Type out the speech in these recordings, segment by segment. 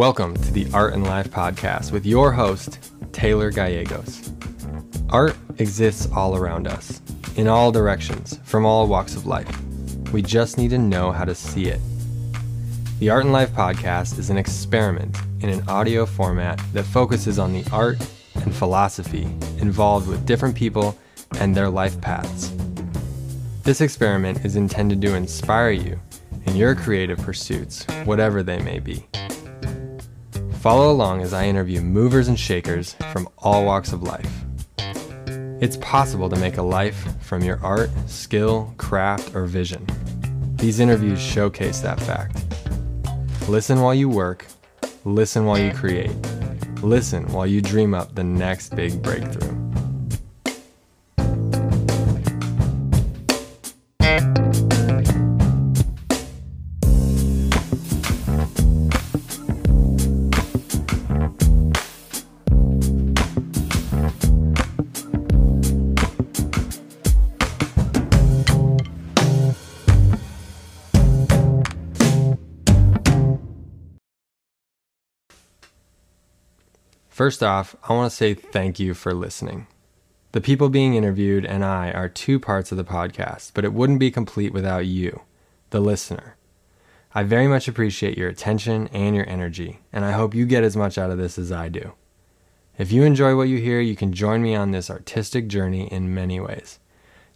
Welcome to the Art and Life podcast with your host, Taylor Gallegos. Art exists all around us, in all directions, from all walks of life. We just need to know how to see it. The Art and Life podcast is an experiment in an audio format that focuses on the art and philosophy involved with different people and their life paths. This experiment is intended to inspire you in your creative pursuits, whatever they may be. Follow along as I interview movers and shakers from all walks of life. It's possible to make a life from your art, skill, craft, or vision. These interviews showcase that fact. Listen while you work, listen while you create, listen while you dream up the next big breakthrough. First off, I want to say thank you for listening. The people being interviewed and I are two parts of the podcast, but it wouldn't be complete without you, the listener. I very much appreciate your attention and your energy, and I hope you get as much out of this as I do. If you enjoy what you hear, you can join me on this artistic journey in many ways.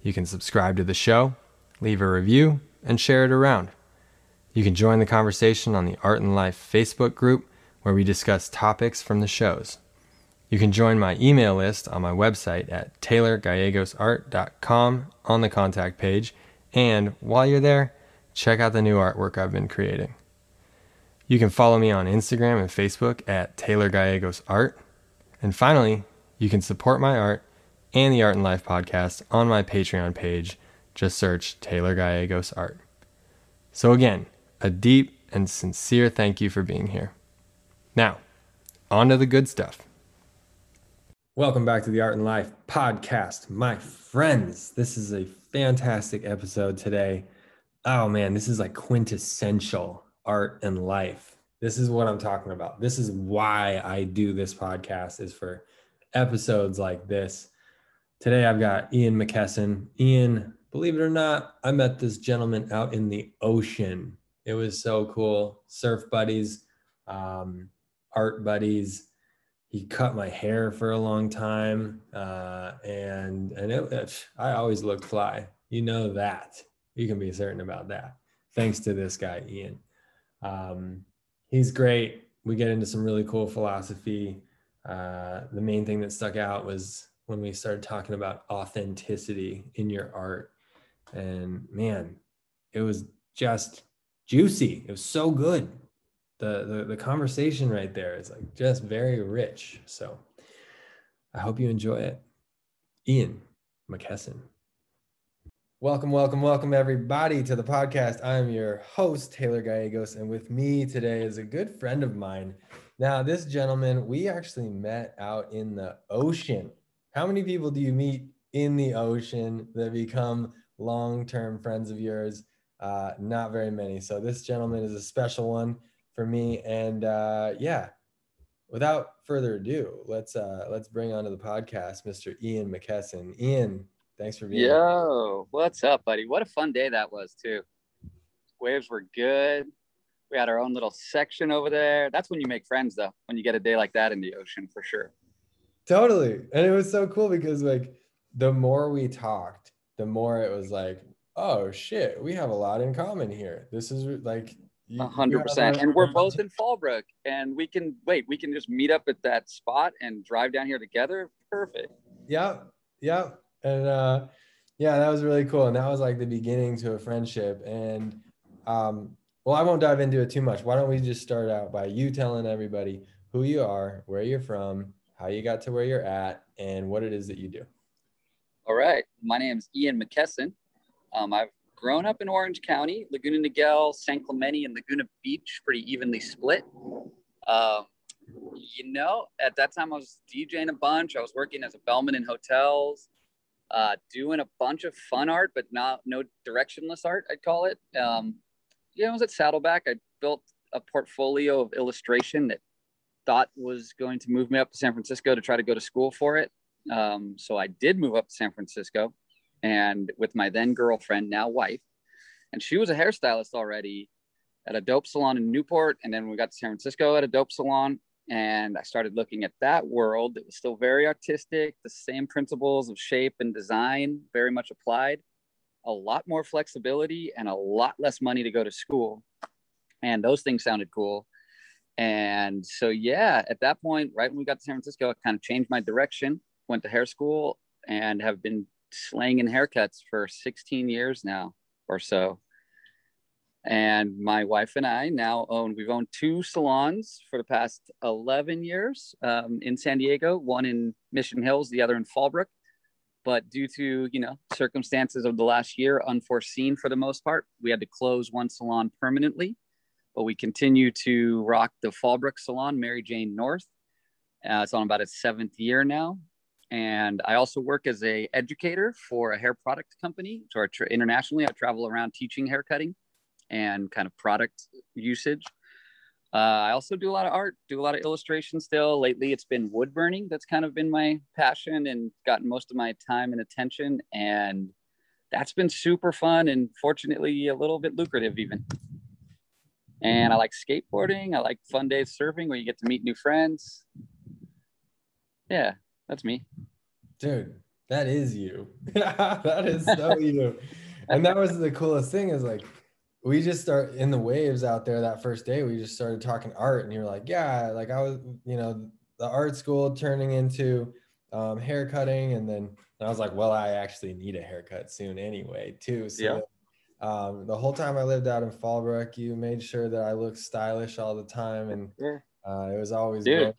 You can subscribe to the show, leave a review, and share it around. You can join the conversation on the Art and Life Facebook group where we discuss topics from the shows. You can join my email list on my website at taylorgallegosart.com on the contact page, and while you're there, check out the new artwork I've been creating. You can follow me on Instagram and Facebook at Taylor Gallegos Art. And finally, you can support my art and the Art and Life podcast on my Patreon page. Just search Taylor Gallegos Art. So, again, a deep and sincere thank you for being here. Now, on to the good stuff. Welcome back to the Art and Life podcast, my friends. This is a fantastic episode today. Oh man, this is like quintessential art and life. This is what I'm talking about. This is why I do this podcast is for episodes like this. Today I've got Ian McKesson. Ian, believe it or not, I met this gentleman out in the ocean. It was so cool. Surf buddies. Um, art buddies. He cut my hair for a long time, uh, and and it, it, I always look fly. You know that. You can be certain about that. Thanks to this guy, Ian. Um, he's great. We get into some really cool philosophy. Uh, the main thing that stuck out was when we started talking about authenticity in your art, and man, it was just juicy. It was so good the, the the conversation right there is like just very rich. So I hope you enjoy it. Ian McKesson. Welcome, welcome, welcome everybody to the podcast. I'm your host, Taylor Gallegos, and with me today is a good friend of mine. Now, this gentleman, we actually met out in the ocean. How many people do you meet in the ocean that become long-term friends of yours? Uh, not very many. So this gentleman is a special one for me. And uh, yeah, without further ado, let's uh, let's bring onto the podcast Mr. Ian McKesson. Ian, thanks for being. Here. Yo, here. what's up, buddy? What a fun day that was too. Waves were good. We had our own little section over there. That's when you make friends, though. When you get a day like that in the ocean, for sure. Totally, and it was so cool because like the more we talked, the more it was like, oh shit, we have a lot in common here. This is like hundred percent. And we're both in Fallbrook, and we can wait. We can just meet up at that spot and drive down here together. Perfect. Yeah, yeah, and uh, yeah, that was really cool. And that was like the beginning to a friendship. And um, well, I won't dive into it too much. Why don't we just start out by you telling everybody who you are, where you're from, how you got to where you're at, and what it is that you do. All right. My name is Ian McKesson. Um, I've grown up in Orange County, Laguna Niguel, San Clemente, and Laguna Beach, pretty evenly split. Um, you know, at that time I was DJing a bunch. I was working as a bellman in hotels, uh, doing a bunch of fun art, but not no directionless art. I'd call it. Um, I was at Saddleback. I built a portfolio of illustration that thought was going to move me up to San Francisco to try to go to school for it. Um, so I did move up to San Francisco and with my then girlfriend, now wife. And she was a hairstylist already at a dope salon in Newport. And then we got to San Francisco at a dope salon. And I started looking at that world. It was still very artistic, the same principles of shape and design very much applied, a lot more flexibility, and a lot less money to go to school. And those things sounded cool. And so, yeah, at that point, right when we got to San Francisco, I kind of changed my direction, went to hair school, and have been slaying in haircuts for 16 years now or so. And my wife and I now own, we've owned two salons for the past 11 years um, in San Diego, one in Mission Hills, the other in Fallbrook. But due to, you know, circumstances of the last year, unforeseen for the most part, we had to close one salon permanently. But we continue to rock the Fallbrook salon, Mary Jane North. Uh, it's on about its seventh year now and I also work as a educator for a hair product company. So tra- internationally, I travel around teaching hair cutting and kind of product usage. Uh, I also do a lot of art, do a lot of illustration still. Lately, it's been wood burning. That's kind of been my passion and gotten most of my time and attention. And that's been super fun and fortunately a little bit lucrative, even. And I like skateboarding. I like fun days surfing where you get to meet new friends. Yeah, that's me. Dude, that is you. that is so you. And that was the coolest thing is like we just start in the waves out there that first day we just started talking art and you're like yeah like i was you know the art school turning into um, hair cutting and then and i was like well i actually need a haircut soon anyway too so yeah. Um, the whole time i lived out in fallbrook you made sure that i looked stylish all the time and uh, it was always Dude. Good.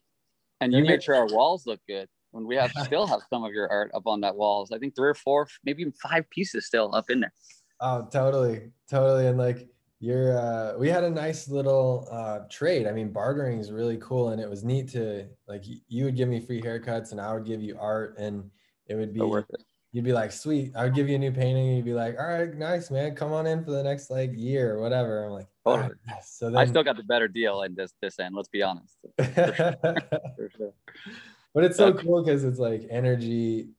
and you made sure our walls look good when we have still have some of your art up on that walls. I think three or four, maybe even five pieces still up in there. Oh, totally, totally. And like you're, uh, we had a nice little uh, trade. I mean, bartering is really cool, and it was neat to like you would give me free haircuts, and I would give you art, and it would be worth it. You'd be like, sweet. I would give you a new painting. You'd be like, all right, nice, man. Come on in for the next like year or whatever. I'm like, totally. yes. so then, I still got the better deal in this this end. Let's be honest. For sure. for sure but it's so cool because it's like energy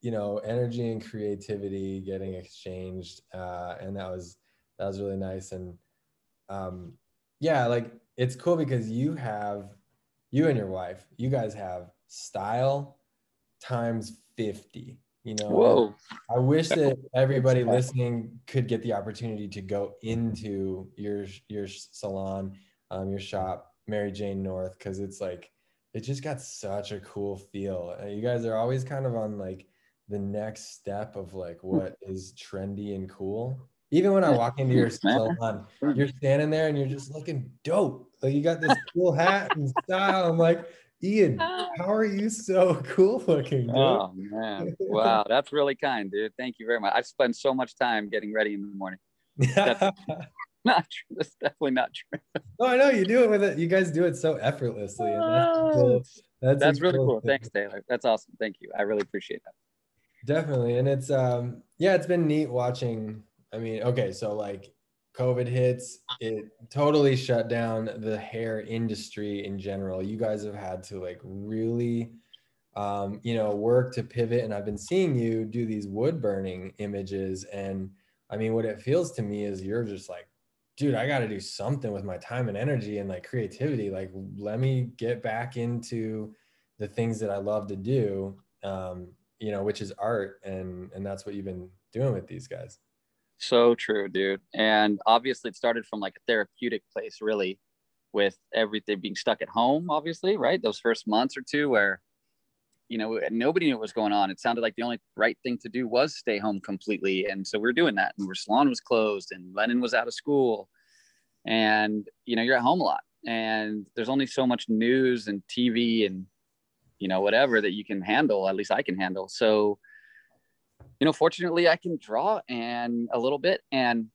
you know energy and creativity getting exchanged uh, and that was that was really nice. And um, yeah like it's cool because you have you and your wife you guys have style times 50 you know? Whoa. I wish that everybody listening could get the opportunity to go into your your salon um, your shop mary jane north because it's like it just got such a cool feel. And you guys are always kind of on like the next step of like hmm. what is trendy and cool. Even when I walk into your salon, you're standing there and you're just looking dope. Like you got this cool hat and style. I'm like, Ian, how are you so cool looking? Dude? Oh man, wow, that's really kind, dude. Thank you very much. I spend so much time getting ready in the morning. not true. That's definitely not true. No, I know you do it with it. You guys do it so effortlessly. That's cool. That's, that's really cool. cool Thanks, Taylor. That's awesome. Thank you. I really appreciate that. Definitely. And it's um yeah, it's been neat watching. I mean, okay, so like COVID hits, it totally shut down the hair industry in general. You guys have had to like really um, you know, work to pivot. And I've been seeing you do these wood burning images. And I mean, what it feels to me is you're just like dude, I got to do something with my time and energy and like creativity. Like, let me get back into the things that I love to do, um, you know, which is art. And, and that's what you've been doing with these guys. So true, dude. And obviously, it started from like a therapeutic place, really, with everything being stuck at home, obviously, right? Those first months or two where you know, nobody knew what was going on. It sounded like the only right thing to do was stay home completely. And so we are doing that. And our salon was closed and Lennon was out of school. And, you know, you're at home a lot. And there's only so much news and TV and, you know, whatever that you can handle, at least I can handle. So, you know, fortunately I can draw and a little bit. And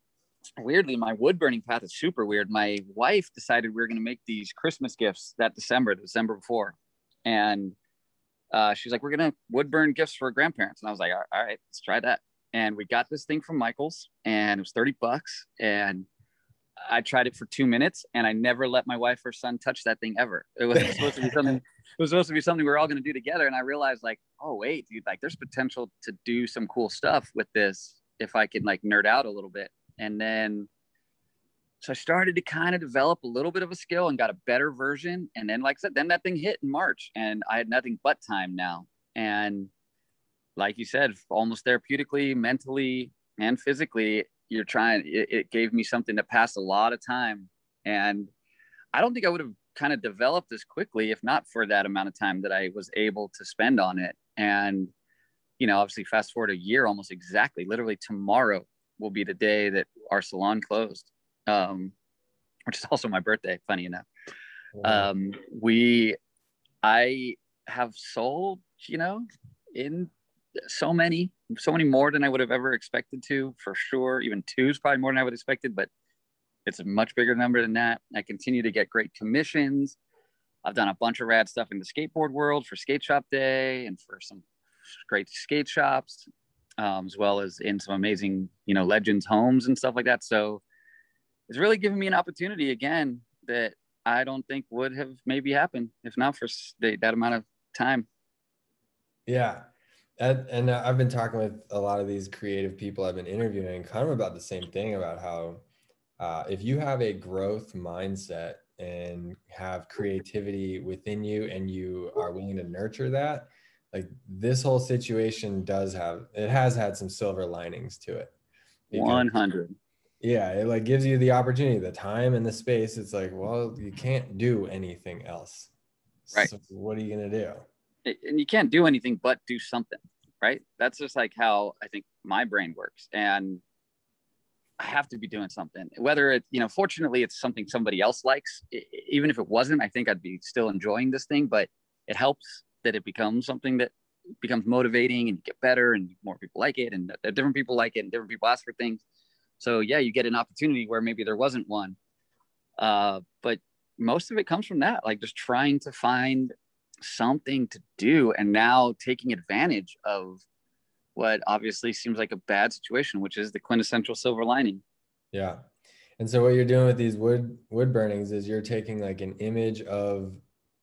weirdly, my wood burning path is super weird. My wife decided we were going to make these Christmas gifts that December, the December before. And uh, she's like, we're gonna wood burn gifts for grandparents, and I was like, all right, let's try that. And we got this thing from Michaels, and it was thirty bucks, and I tried it for two minutes and I never let my wife or son touch that thing ever. It was supposed to be something. It was supposed to be something we are all going to do together. And I realized like, oh wait, dude, like there's potential to do some cool stuff with this if I can like nerd out a little bit. And then, so I started to kind of develop a little bit of a skill and got a better version. And then, like I said, then that thing hit in March, and I had nothing but time now. And like you said, almost therapeutically, mentally, and physically, you're trying it, it gave me something to pass a lot of time and i don't think i would have kind of developed this quickly if not for that amount of time that i was able to spend on it and you know obviously fast forward a year almost exactly literally tomorrow will be the day that our salon closed um, which is also my birthday funny enough wow. um, we i have sold you know in so many, so many more than I would have ever expected to, for sure. Even two is probably more than I would have expected, but it's a much bigger number than that. I continue to get great commissions. I've done a bunch of rad stuff in the skateboard world for Skate Shop Day and for some great skate shops, um, as well as in some amazing, you know, legends homes and stuff like that. So it's really given me an opportunity again that I don't think would have maybe happened if not for that amount of time. Yeah, and, and I've been talking with a lot of these creative people I've been interviewing, kind of about the same thing about how uh, if you have a growth mindset and have creativity within you and you are willing to nurture that, like this whole situation does have it has had some silver linings to it. 100. Yeah, it like gives you the opportunity, the time and the space. It's like, well, you can't do anything else. Right. So what are you gonna do? and you can't do anything but do something right that's just like how i think my brain works and i have to be doing something whether it you know fortunately it's something somebody else likes even if it wasn't i think i'd be still enjoying this thing but it helps that it becomes something that becomes motivating and you get better and more people like it and different people like it and different people ask for things so yeah you get an opportunity where maybe there wasn't one. Uh, but most of it comes from that like just trying to find something to do and now taking advantage of what obviously seems like a bad situation which is the quintessential silver lining. Yeah. And so what you're doing with these wood wood burnings is you're taking like an image of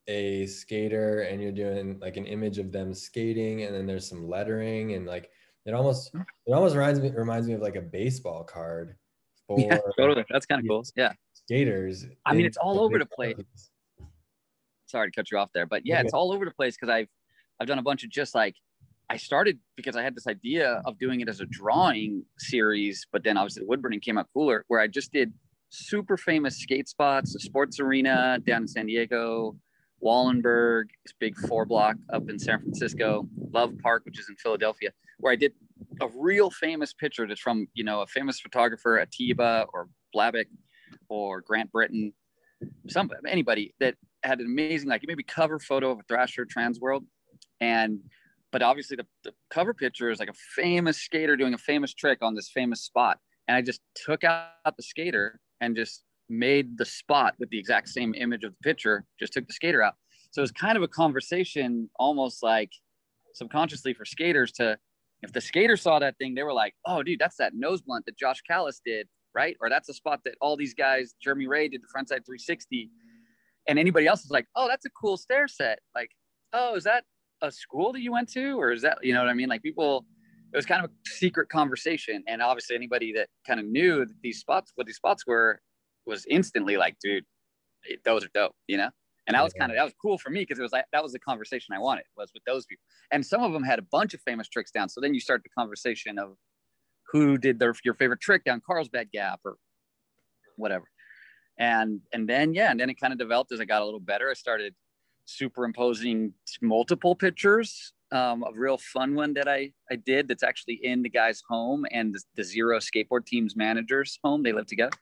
a skater and you're doing like an image of them skating and then there's some lettering and like it almost it almost reminds me reminds me of like a baseball card for yeah, totally. that's kind of cool. Yeah. Skaters i mean it's all over the place. sorry to cut you off there, but yeah, okay. it's all over the place because I've I've done a bunch of just like I started because I had this idea of doing it as a drawing series, but then obviously the woodburning came out cooler where I just did super famous skate spots, the sports arena down in San Diego, Wallenberg, this big four block up in San Francisco, Love Park, which is in Philadelphia, where I did a real famous picture that's from, you know, a famous photographer, Atiba or Blabac or Grant Brittain, some anybody that had an amazing like maybe cover photo of a Thrasher Trans World, and but obviously the, the cover picture is like a famous skater doing a famous trick on this famous spot, and I just took out the skater and just made the spot with the exact same image of the picture, just took the skater out. So it was kind of a conversation, almost like subconsciously for skaters to, if the skater saw that thing, they were like, oh, dude, that's that nose blunt that Josh Kalis did, right? Or that's a spot that all these guys, Jeremy Wray did the frontside 360 and anybody else is like, oh, that's a cool stair set. Like, oh, is that a school that you went to, or is that you know what I mean? Like people, it was kind of a secret conversation, and obviously anybody that kind of knew that these spots, what these spots were, was instantly like, dude, those are dope, you know. And that was kind of that was cool for me because it was like that was the conversation I wanted was with those people, and some of them had a bunch of famous tricks down. So then you start the conversation of who did their your favorite trick down Carlsbad Gap or whatever. And and then yeah and then it kind of developed as i got a little better. I started superimposing multiple pictures um, a real fun one that I, I did that's actually in the guy's home and the, the zero skateboard team's manager's home. They live together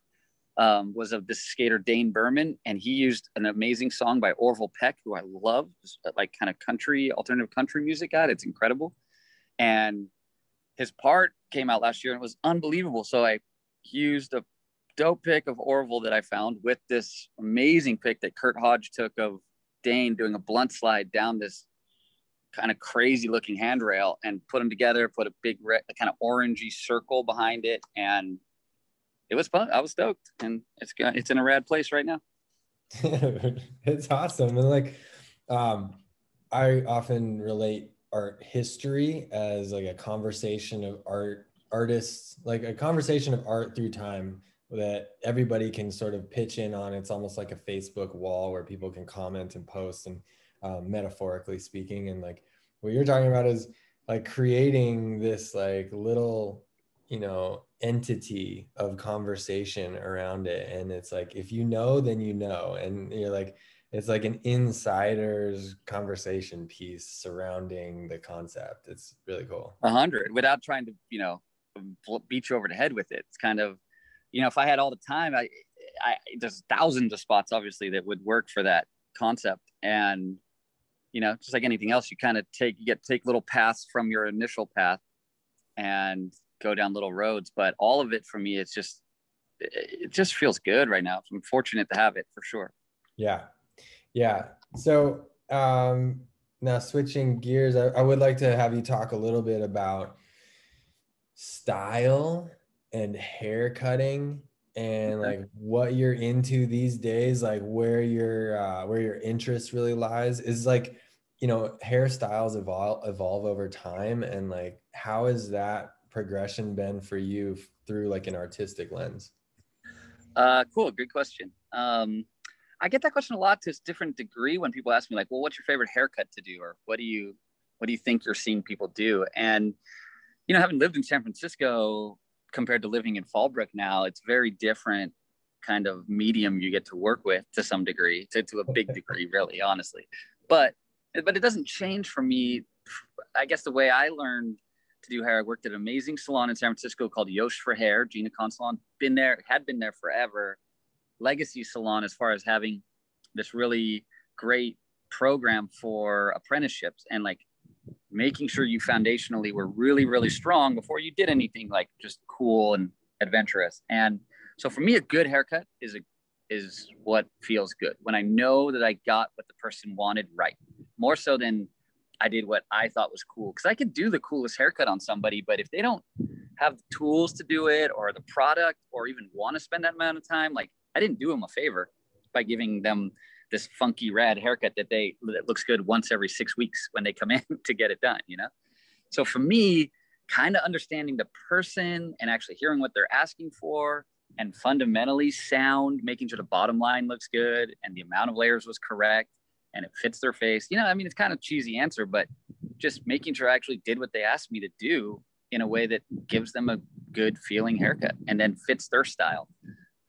um, was of this skater dane burman and he used an amazing song by orville peck who i love like kind of country alternative country music guy it's incredible and his part came out last year and it was unbelievable so i used a dope pic of Orville that I found with this amazing pic that Kurt Hodge took of Dane doing a blunt slide down this kind of crazy looking handrail and put them together, put a big red, kind of orangey circle behind it. And it was fun. I was stoked, and it's got it's in a rad place right now. it's awesome, and like, um, I often relate art history as like a conversation of art artists, like a conversation of art through time that everybody can sort of pitch in on. It's almost like a Facebook wall where people can comment and post, and um, metaphorically speaking, and like what you're talking about is like creating this like little you know entity of conversation around it. And it's like if you know then you know. And you're like it's like an insider's conversation piece surrounding the concept. It's really cool. A hundred without trying to you know beat you over the head with it. It's kind of you know if i had all the time i i there's thousands of spots obviously that would work for that concept. And you know just like anything else you kind of take you get take little paths from your initial path. And go down little roads, but all of it for me, it's just, it just feels good right now. I'm fortunate to have it for sure. Yeah. Yeah. So, um, now switching gears, I, I would like to have you talk a little bit about style and hair cutting and like what you're into these days like where your uh, where your interest really lies is like you know hairstyles evolve evolve over time and like how is that progression been for you through like an artistic lens? Uh, cool, good question. Um, I get that question a lot to a different degree when people ask me like, "Well, what's your favorite haircut to do?" or "What do you what do you think you're seeing people do?" And you know, having lived in San Francisco compared to living in Fallbrook now, it's very different kind of medium you get to work with to some degree, to, to a big degree, really, honestly. But but it doesn't change for me. I guess the way I learned to do hair. I worked at an amazing salon in San Francisco called Yosh for Hair, Gina Khan Salon. Been there, had been there forever. Legacy salon as far as having this really great program for apprenticeships and like making sure you foundationally were really, really strong before you did anything like just cool and adventurous. And so for me, a good haircut is a is what feels good when I know that I got what the person wanted right, more so than I did what I thought was cool because I could do the coolest haircut on somebody, but if they don't have the tools to do it or the product or even want to spend that amount of time, like I didn't do them a favor by giving them this funky rad haircut that they that looks good once every six weeks when they come in to get it done, you know? So for me, kind of understanding the person and actually hearing what they're asking for and fundamentally sound, making sure the bottom line looks good and the amount of layers was correct and it fits their face. You know, I mean, it's kind of cheesy answer, but just making sure I actually did what they asked me to do in a way that gives them a good feeling haircut and then fits their style.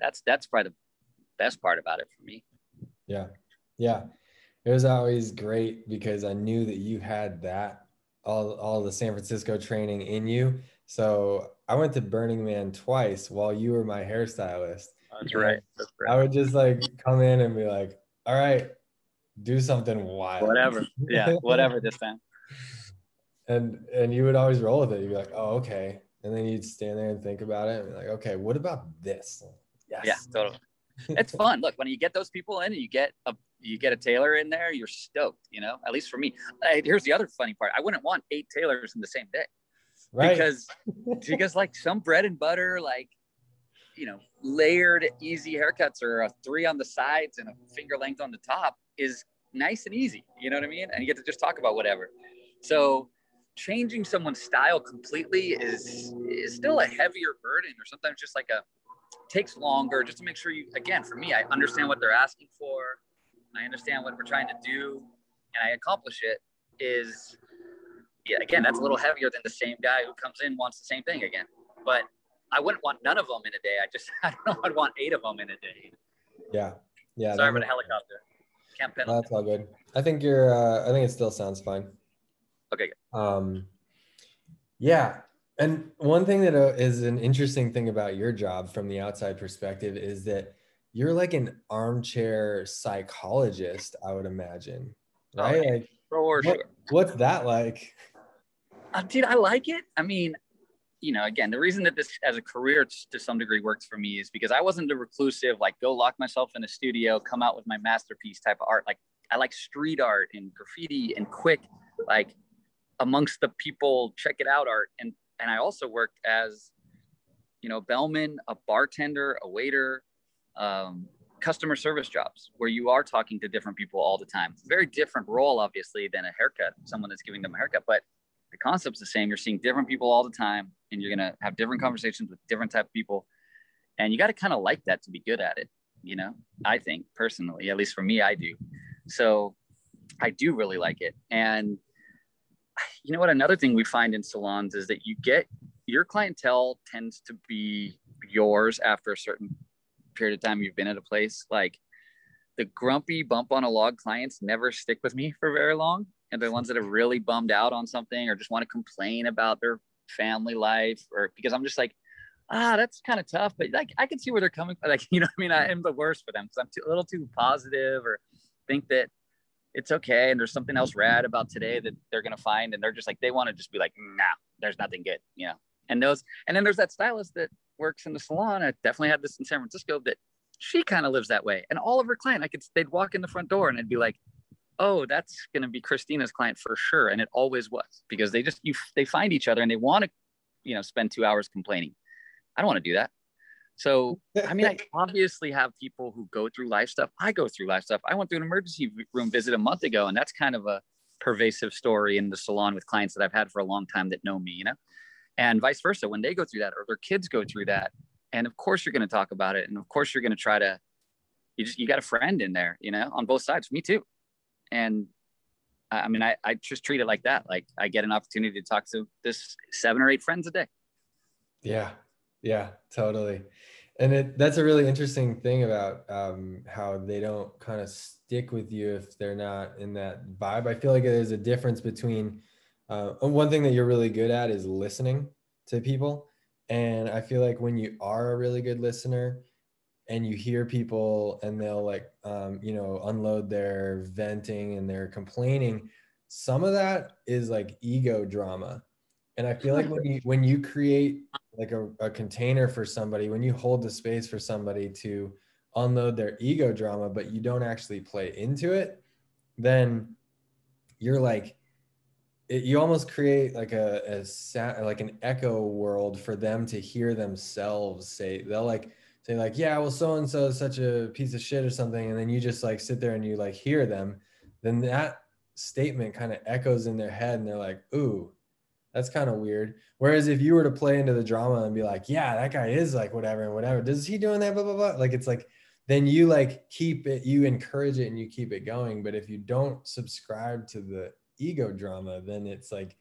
That's that's probably the best part about it for me. Yeah. Yeah. It was always great because I knew that you had that all all the San Francisco training in you. So I went to Burning Man twice while you were my hairstylist. That's right. That's right. I would just like come in and be like, all right, do something wild. Whatever. Yeah, whatever this time. And and you would always roll with it. You'd be like, oh, okay. And then you'd stand there and think about it and be like, okay, what about this? Yes. Yeah, totally. it's fun. Look, when you get those people in and you get a you get a tailor in there, you're stoked, you know, at least for me. here's the other funny part. I wouldn't want eight tailors in the same day. Right. Because because like some bread and butter, like you know, layered easy haircuts or a three on the sides and a finger length on the top is nice and easy. You know what I mean? And you get to just talk about whatever. So changing someone's style completely is is still a heavier burden, or sometimes just like a takes longer just to make sure you again for me i understand what they're asking for i understand what we're trying to do and i accomplish it is yeah again that's a little heavier than the same guy who comes in wants the same thing again but i wouldn't want none of them in a day i just i don't know i'd want eight of them in a day yeah yeah sorry for the helicopter can't pin. That's all good. I think you're. Uh, I think it still sounds fine. Okay. Good. Um, yeah, and one thing that uh, an interesting thing about your job from the outside perspective is that you're like an armchair psychologist. I would imagine, right? Okay. Like, For what, sure. What's that like? Uh, dude, I like it. I mean, you know, again, the reason that this as a career to some degree works for me is because I wasn't a reclusive, like go lock myself in a studio, come out with my masterpiece type of art. Like I like street art and graffiti and quick, like amongst the people, check it out art. And and I also worked as you know, bellman, a bartender, a waiter, um, customer service jobs where you are talking to different people all the time. Very different role, obviously, than a haircut, someone that's giving them a haircut, but the concept's the same. You're seeing different people all the time and you're to have different conversations with different type of people. And you got to kind of like that to be good at it. You know, I think personally, at least for me, I do. So I do really like it. And you know what? Another thing we find in salons is that you get your clientele tends to be yours after a certain period of time you've been at a place. Like the grumpy bump on a log clients never stick with me for very long. And the ones that are really bummed out on something or just want to complain about their family life or because I'm just like, ah, that's kind of tough, but like I can see where they're coming from. Like, you know, I mean, I am the worst for them because I'm too, a little too positive or think that it's okay and there's something else rad about today that they're gonna find and they're just like they want to just be like nah there's nothing good you know? And those and then there's that stylist that works in the salon i definitely had this in san francisco that she kind of lives that way. And all of her client i could they'd walk in the front door and it'd be like oh that's gonna be christina's client for sure and it always was because they just you they find each other and they want to you know spend two hours complaining i don't want to do that so, I mean, I obviously have people who go through life stuff. I go through life stuff. I went through an emergency room visit a month ago, and that's kind of a pervasive story in the salon with clients that I've had for a long time that know me, you know, and vice versa. When they go through that or their kids go through that, and of course you're going to talk about it, and of course you're going to try to, you just you got a friend in there, you know, on both sides. Me too, and I mean, I, I just treat it like that. Like I get an opportunity to talk to this seven or eight friends a day. Yeah, yeah, totally. And it, that's a really interesting thing about um, how they don't kind of stick with you if they're not in that vibe. I feel like there's a difference between uh, one thing that you're really good at is listening to people. And I feel like when you are a really good listener and you hear people and they'll like, um, you know, unload their venting and their complaining, some of that is like ego drama. And I feel like when you when you create like a, a container for somebody when you hold the space for somebody to unload their ego drama but you don't actually play into it then you're like it, you almost create like a, a like an echo world for them to hear themselves say they'll like say like yeah well so and so is such a piece of shit or something and then you just like sit there and you like hear them then that statement kind of echoes in their head and they're like ooh that's kind of weird. Whereas if you were to play into the drama and be like, yeah, that guy is like whatever and whatever, does he doing that? Blah blah blah. Like it's like then you like keep it, you encourage it and you keep it going. But if you don't subscribe to the ego drama, then it's like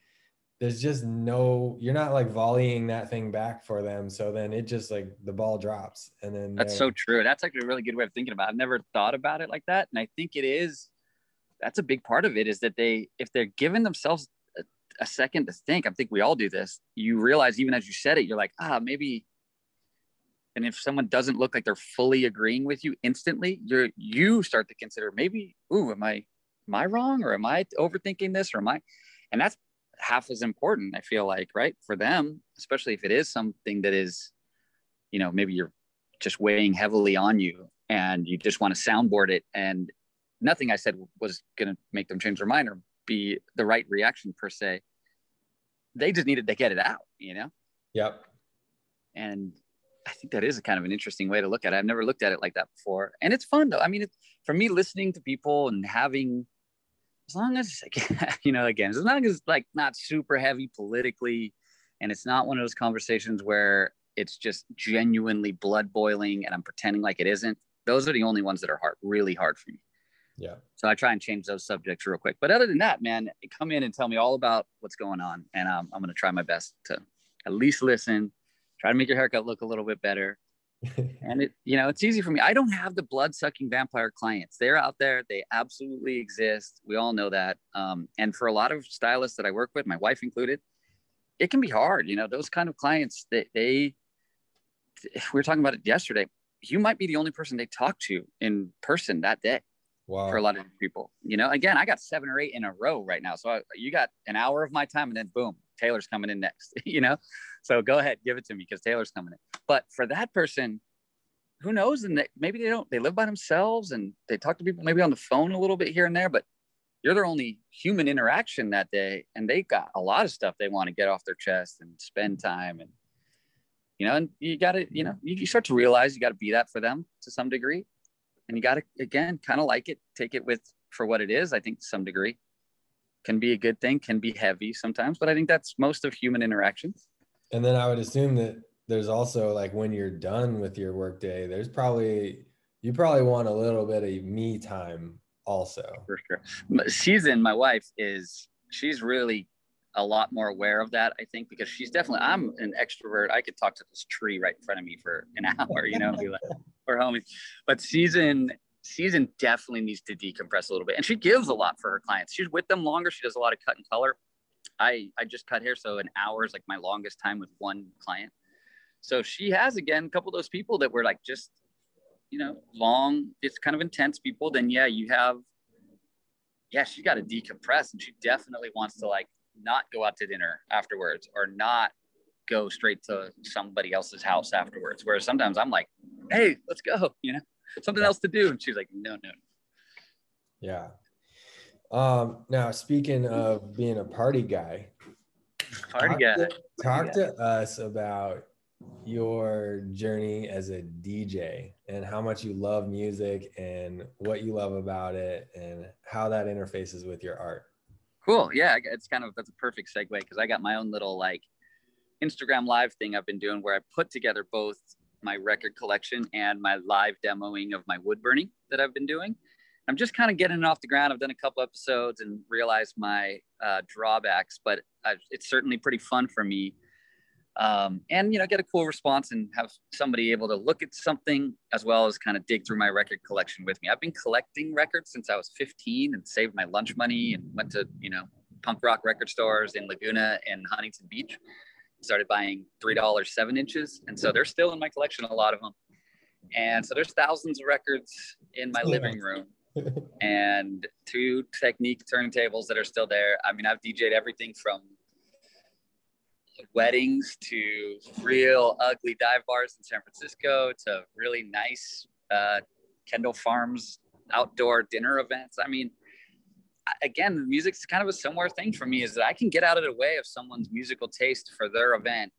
there's just no you're not like volleying that thing back for them. So then it just like the ball drops. And then that's so true. That's actually a really good way of thinking about it. I've never thought about it like that. And I think it is that's a big part of it is that they if they're giving themselves a second to think, I think we all do this. You realize even as you said it, you're like, ah, maybe. And if someone doesn't look like they're fully agreeing with you instantly, you're you start to consider maybe, ooh, am I am I wrong or am I overthinking this or am I? And that's half as important. I feel like right for them, especially if it is something that is, you know, maybe you're just weighing heavily on you and you just want to soundboard it and nothing I said was going to make them change their mind or be the right reaction per se. They just needed to get it out, you know? Yep. And I think that is a kind of an interesting way to look at it. I've never looked at it like that before. And it's fun though. I mean, for me, listening to people and having, as long as, you know, again, as long as it's like not super heavy politically, and it's not one of those conversations where it's just genuinely blood boiling and I'm pretending like it isn't. Those are the only ones that are hard, really hard for me. Yeah. So I try and change those subjects real quick. But other than that, man, come in and tell me all about what's going on. And um, I'm going to try my best to at least listen, try to make your haircut look a little bit better. and it, you know, it's easy for me. I don't have the blood sucking vampire clients. They're out there. They absolutely exist. We all know that. Um, and for a lot of stylists that I work with, my wife included, it can be hard. You know, those kind of clients that they, we were talking about it yesterday. You might be the only person they talk to in person that day wow. for a lot of people. You know, again, I got seven or eight in a row right now. So I, you got an hour of my time and then boom, Taylor's coming in next, you know? So go ahead, give it to me because Taylor's coming in. But for that person, who knows? And they, maybe they don't, they live by themselves and they talk to people maybe on the phone a little bit here and there, but you're their only human interaction that day. And they got a lot of stuff they want to get off their chest and spend time. And you know, and you got to, you know, you, you start to realize you got to be that for them to some degree. And you got to, again, kind of like it, take it with for what it is, I think, to some degree. Can be a good thing, can be heavy sometimes, but I think that's most of human interactions. And then I would assume that there's also like when you're done with your workday, there's probably, you probably want a little bit of me time also. For sure. Season, my wife, is, she's really a lot more aware of that, I think, because she's definitely, I'm an extrovert. I could talk to this tree right in front of me for an hour, you know, be like, we're homies. But season, season definitely needs to decompress a little bit. And she gives a lot for her clients. She's with them longer. She does a lot of cut and color. I, I just cut hair. So an hour is like my longest time with one client. So she has, again, a couple of those people that were like just, you know, long, it's kind of intense people. Then, yeah, you have, yeah, she got to decompress and she definitely wants to like not go out to dinner afterwards or not go straight to somebody else's house afterwards. Whereas sometimes I'm like, hey, let's go, you know, something else to do. And she's like, no, no. Yeah. Um, now speaking of being a party guy, party talk guy, to, talk to us about your journey as a DJ and how much you love music and what you love about it and how that interfaces with your art. Cool. Yeah, it's kind of that's a perfect segue because I got my own little like Instagram live thing I've been doing where I put together both my record collection and my live demoing of my wood burning that I've been doing. I'm just kind of getting it off the ground. I've done a couple episodes and realized my uh, drawbacks, but I've, it's certainly pretty fun for me um, and you know get a cool response and have somebody able to look at something as well as kind of dig through my record collection with me i've been collecting records since i was 15 and saved my lunch money and went to you know punk rock record stores in laguna and huntington beach started buying three dollars seven inches and so they're still in my collection a lot of them and so there's thousands of records in my living room and two Technics turntables that are still there. I mean i've dj'd everything from weddings to real ugly dive bars in San Francisco to really nice uh, Kendall Farms outdoor dinner events. I mean, again, music's kind of a similar thing for me is that I can get out of the way of someone's musical taste for their event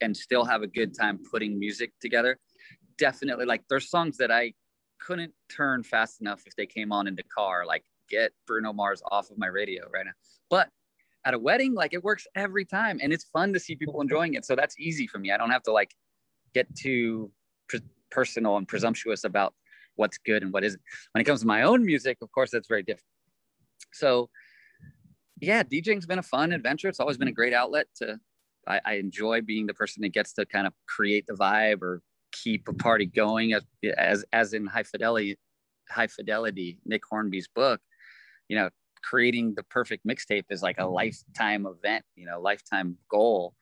and still have a good time putting music together. Definitely, like there's songs that I couldn't turn fast enough if they came on in the car, like get Bruno Mars off of my radio right now. But at a wedding, like it works every time and it's fun to see people enjoying it. So that's easy for me. I don't have to like get too pre- personal and presumptuous about what's good and what isn't. When it comes to my own music, of course, that's very different. So yeah, DJing's been a fun adventure. It's always been a great outlet to, I, I enjoy being the person that gets to kind of create the vibe or keep a party going as, as, as in high fidelity, high fidelity, Nick Hornby's book, you know, creating the perfect mixtape is like a lifetime event, you know, lifetime goal.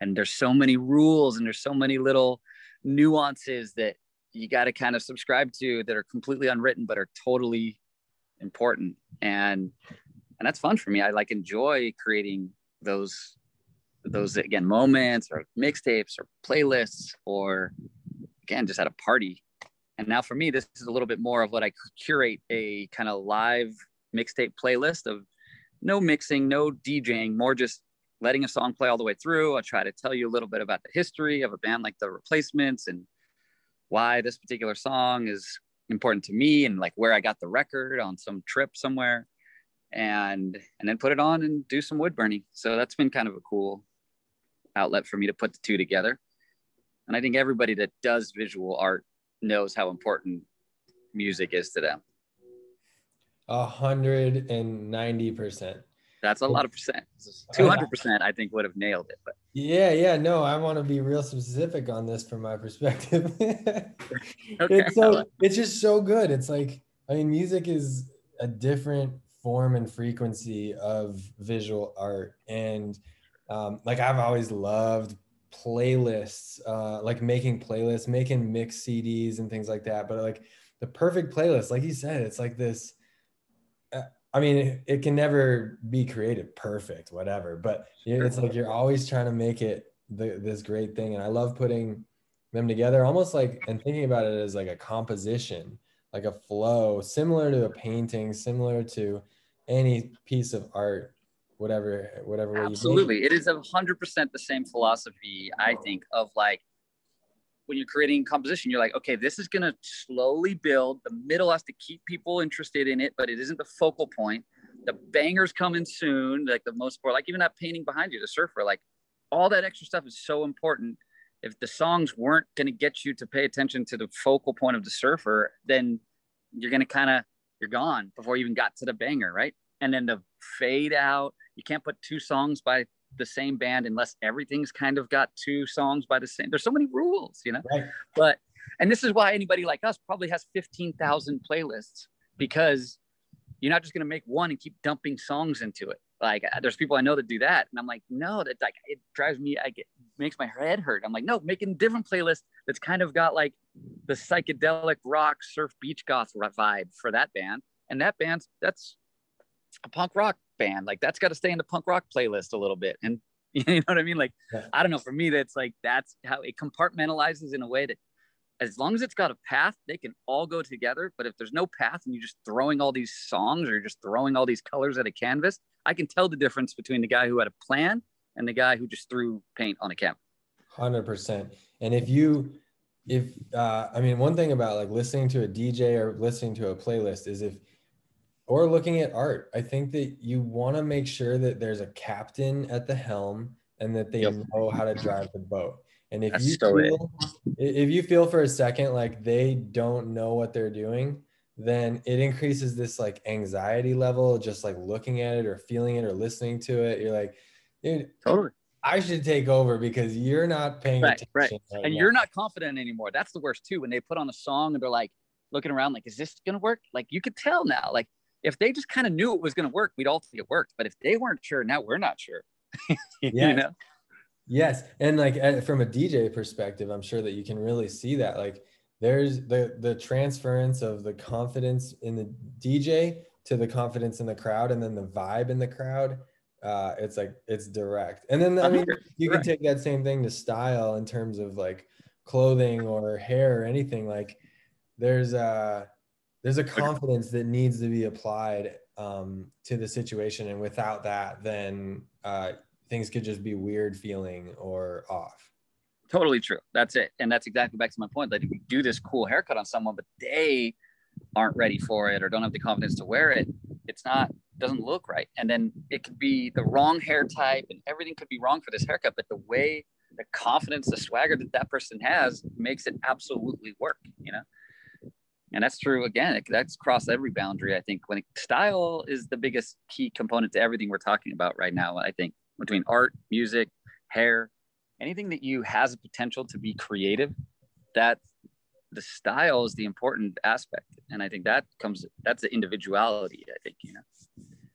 And there's so many rules and there's so many little nuances that you got to kind of subscribe to that are completely unwritten but are totally important. And and that's fun for me. I like enjoy creating those those again moments or mixtapes or playlists or again just at a party and now for me this is a little bit more of what i curate a kind of live mixtape playlist of no mixing, no DJing, more just letting a song play all the way through. I'll try to tell you a little bit about the history of a band like the Replacements and why this particular song is important to me and like where I got the record on some trip somewhere and and then put it on and do some wood burning. So that's been kind of a cool outlet for me to put the two together. And I think everybody that does visual art knows how important music is to them. A hundred and ninety percent. That's a lot of percent. Two hundred percent, I think, would have nailed it. But yeah, yeah, no, I want to be real specific on this from my perspective. okay. It's so it's just so good. It's like I mean, music is a different form and frequency of visual art, and um, like I've always loved playlists, uh, like making playlists, making mix CDs and things like that. But like the perfect playlist, like you said, it's like this I mean, it can never be created perfect, whatever. But it's like you're always trying to make it the, this great thing, and I love putting them together, almost like and thinking about it as like a composition, like a flow, similar to a painting, similar to any piece of art. whatever whatever absolutely it is a hundred percent the same philosophy i think of like when you're creating composition you're like okay this is going to slowly build. The middle has to keep people interested in it but it isn't the focal point. The bangers coming soon like the most part like even that painting behind you the surfer like all that extra stuff is so important. If the songs weren't going to get you to pay attention to the focal point of the surfer then you're going to kind of you're gone before you even got to the banger right? And then the fade out you can't put two songs by the same band unless everything's kind of got two songs by the same. There's so many rules, you know. Right. But and this is why anybody like us probably has 15,000 playlists because you're not just going to make one and keep dumping songs into it. Like uh, there's people I know that do that, and I'm like, no, that like it drives me. I get makes my head hurt. I'm like, no, making a different playlist that's kind of got like the psychedelic rock surf beach goth vibe for that band, and that band's that's a punk rock band. Like that's got to stay in the punk rock playlist a little bit. And you know what I mean? Like, yeah. I don't know. For me, that's like, that's how it compartmentalizes in a way that as long as it's got a path, they can all go together. But if there's no path and you're just throwing all these songs or you're just throwing all these colors at a canvas, I can tell the difference between the guy who had a plan and the guy who just threw paint on a canvas. 100%. And if you, if, uh, I mean, one thing about like listening to a DJ or listening to a playlist is if, or looking at art. I think that you want to make sure that there's a captain at the helm and that they yep. know how to drive the boat. And if That's you so feel, if you feel for a second like they don't know what they're doing, then it increases this like anxiety level just like looking at it or feeling it or listening to it. You're like, dude, totally. I should take over because you're not paying right, attention. Right. right and now. you're not confident anymore. That's the worst too. When they put on a song and they're like looking around, like, is this gonna work? Like you could tell now. Like if they just kind of knew it was going to work, we'd all think it worked. But if they weren't sure, now we're not sure. you yes. know? Yes, and like from a DJ perspective, I'm sure that you can really see that. Like there's the the transference of the confidence in the DJ to the confidence in the crowd, and then the vibe in the crowd. Uh, it's like it's direct. And then I mean, you can take that same thing to style in terms of like clothing or hair or anything. Like there's uh there's a confidence that needs to be applied um, to the situation and without that then uh, things could just be weird feeling or off. Totally true. That's it. And that's exactly back to my point. Like if you do this cool haircut on someone but they aren't ready for it or don't have the confidence to wear it it's not doesn't look right. And then it could be the wrong hair type and everything could be wrong for this haircut but the way the confidence the swagger that that person has makes it absolutely work you know and that's true again that's across every boundary i think when it, style is the biggest key component to everything we're talking about right now i think between art music hair anything that you has a potential to be creative that the style is the important aspect. And i think that comes that's the individuality i think you know.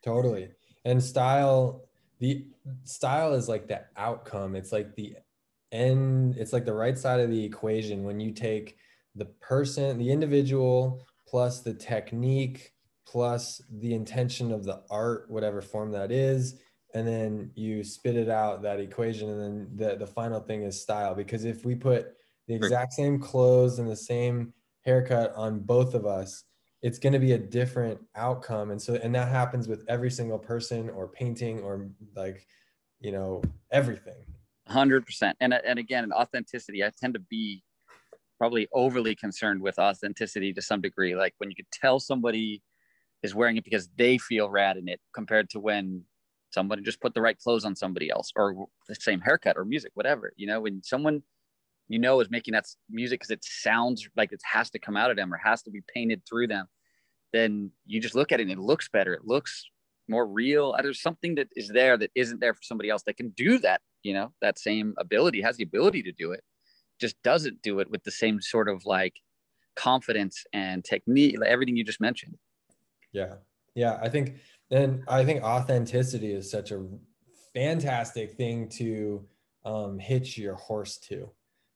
Totally. And style the style is like the outcome. It's like the end it's like the right side of the equation. When you take the person, the individual, plus the technique, plus the intention of the art, whatever form that is. And then you spit it out that equation. And then the, the final thing is style. Because if we put the exact same clothes and the same haircut on both of us, it's going to be a different outcome. And so, and that happens with every single person or painting or like, you know, everything. 100%. And, and again, authenticity, I tend to be probably overly concerned with authenticity to some degree. Like when you could tell somebody is wearing it because they feel rad in it compared to when somebody just put the right clothes on somebody else or the same haircut or music, whatever, you know, when someone you know is making that music because it sounds like it has to come out of them or has to be painted through them, then you just look at it and it looks better. It looks more real. Uh, there's something that is there that isn't there for somebody else that can do that, you know, that same ability, has the ability to do it just doesn't do it with the same sort of like confidence and technique, like everything you just mentioned. Yeah. Yeah. I think, and I think authenticity is such a fantastic thing to um, hitch your horse to.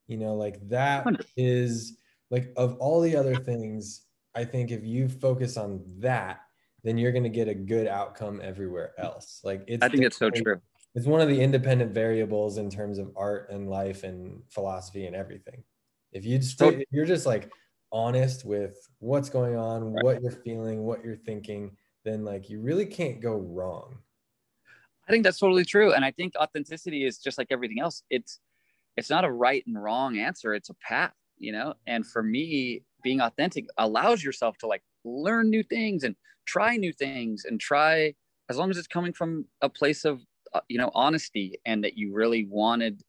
You know, like that is like of all the other things, I think if you focus on that, then you're going to get a good outcome everywhere else. Like it's, I think it's so true it's one of the independent variables in terms of art and life and philosophy and everything. If you just if you're just like honest with what's going on, right. what you're feeling, what you're thinking, then like you really can't go wrong. I think that's totally true. And I think authenticity is just like everything else. It's it's not a right and wrong answer. It's a path, you know? And for me, being authentic allows yourself to like learn new things and try new things and try as long as it's coming from a place of Uh, you know honesty and that you really wanted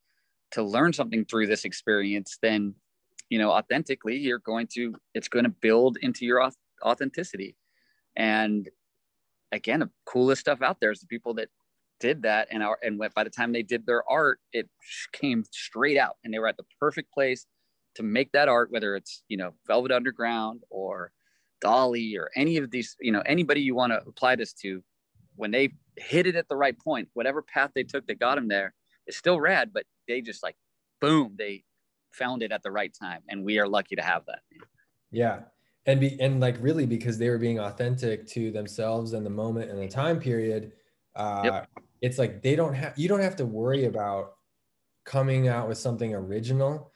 to learn something through this experience then you know authentically you're going to it's going to build into your authenticity. And again the coolest stuff out there is the people that did that and our and went by the time they did their art it came straight out and they were at the perfect place to make that art whether it's you know velvet underground or Dalí or any of these you know anybody you want to apply this to when they hit it at the right point. Whatever path they took that got them there is still rad but they just like boom they found it at the right time and we are lucky to have that. Yeah. And be and like really because they were being authentic to themselves and the moment and the time period uh yep. it's like they don't have you don't have to worry about coming out with something original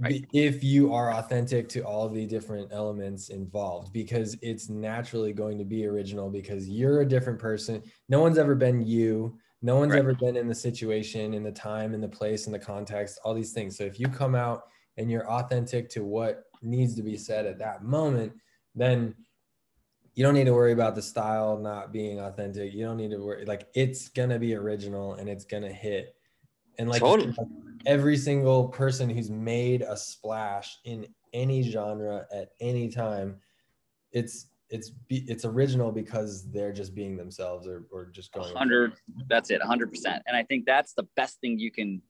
right. if you are authentic to all the different elements involved because it's naturally going to be original because you're a different person no one's ever been you no one's right. ever been in the situation, in the time, in the place, in the context, all these things. So if you come out and you're authentic to what needs to be said at that moment, then you don't need to worry about the style not being authentic. You don't need to worry like it's gonna be original and it's gonna hit. And like totally. every single person who's made a splash in any genre at any time, it's it's it's original because they're just being themselves or, or just going 100 that's it 100% and i think that's the best thing you can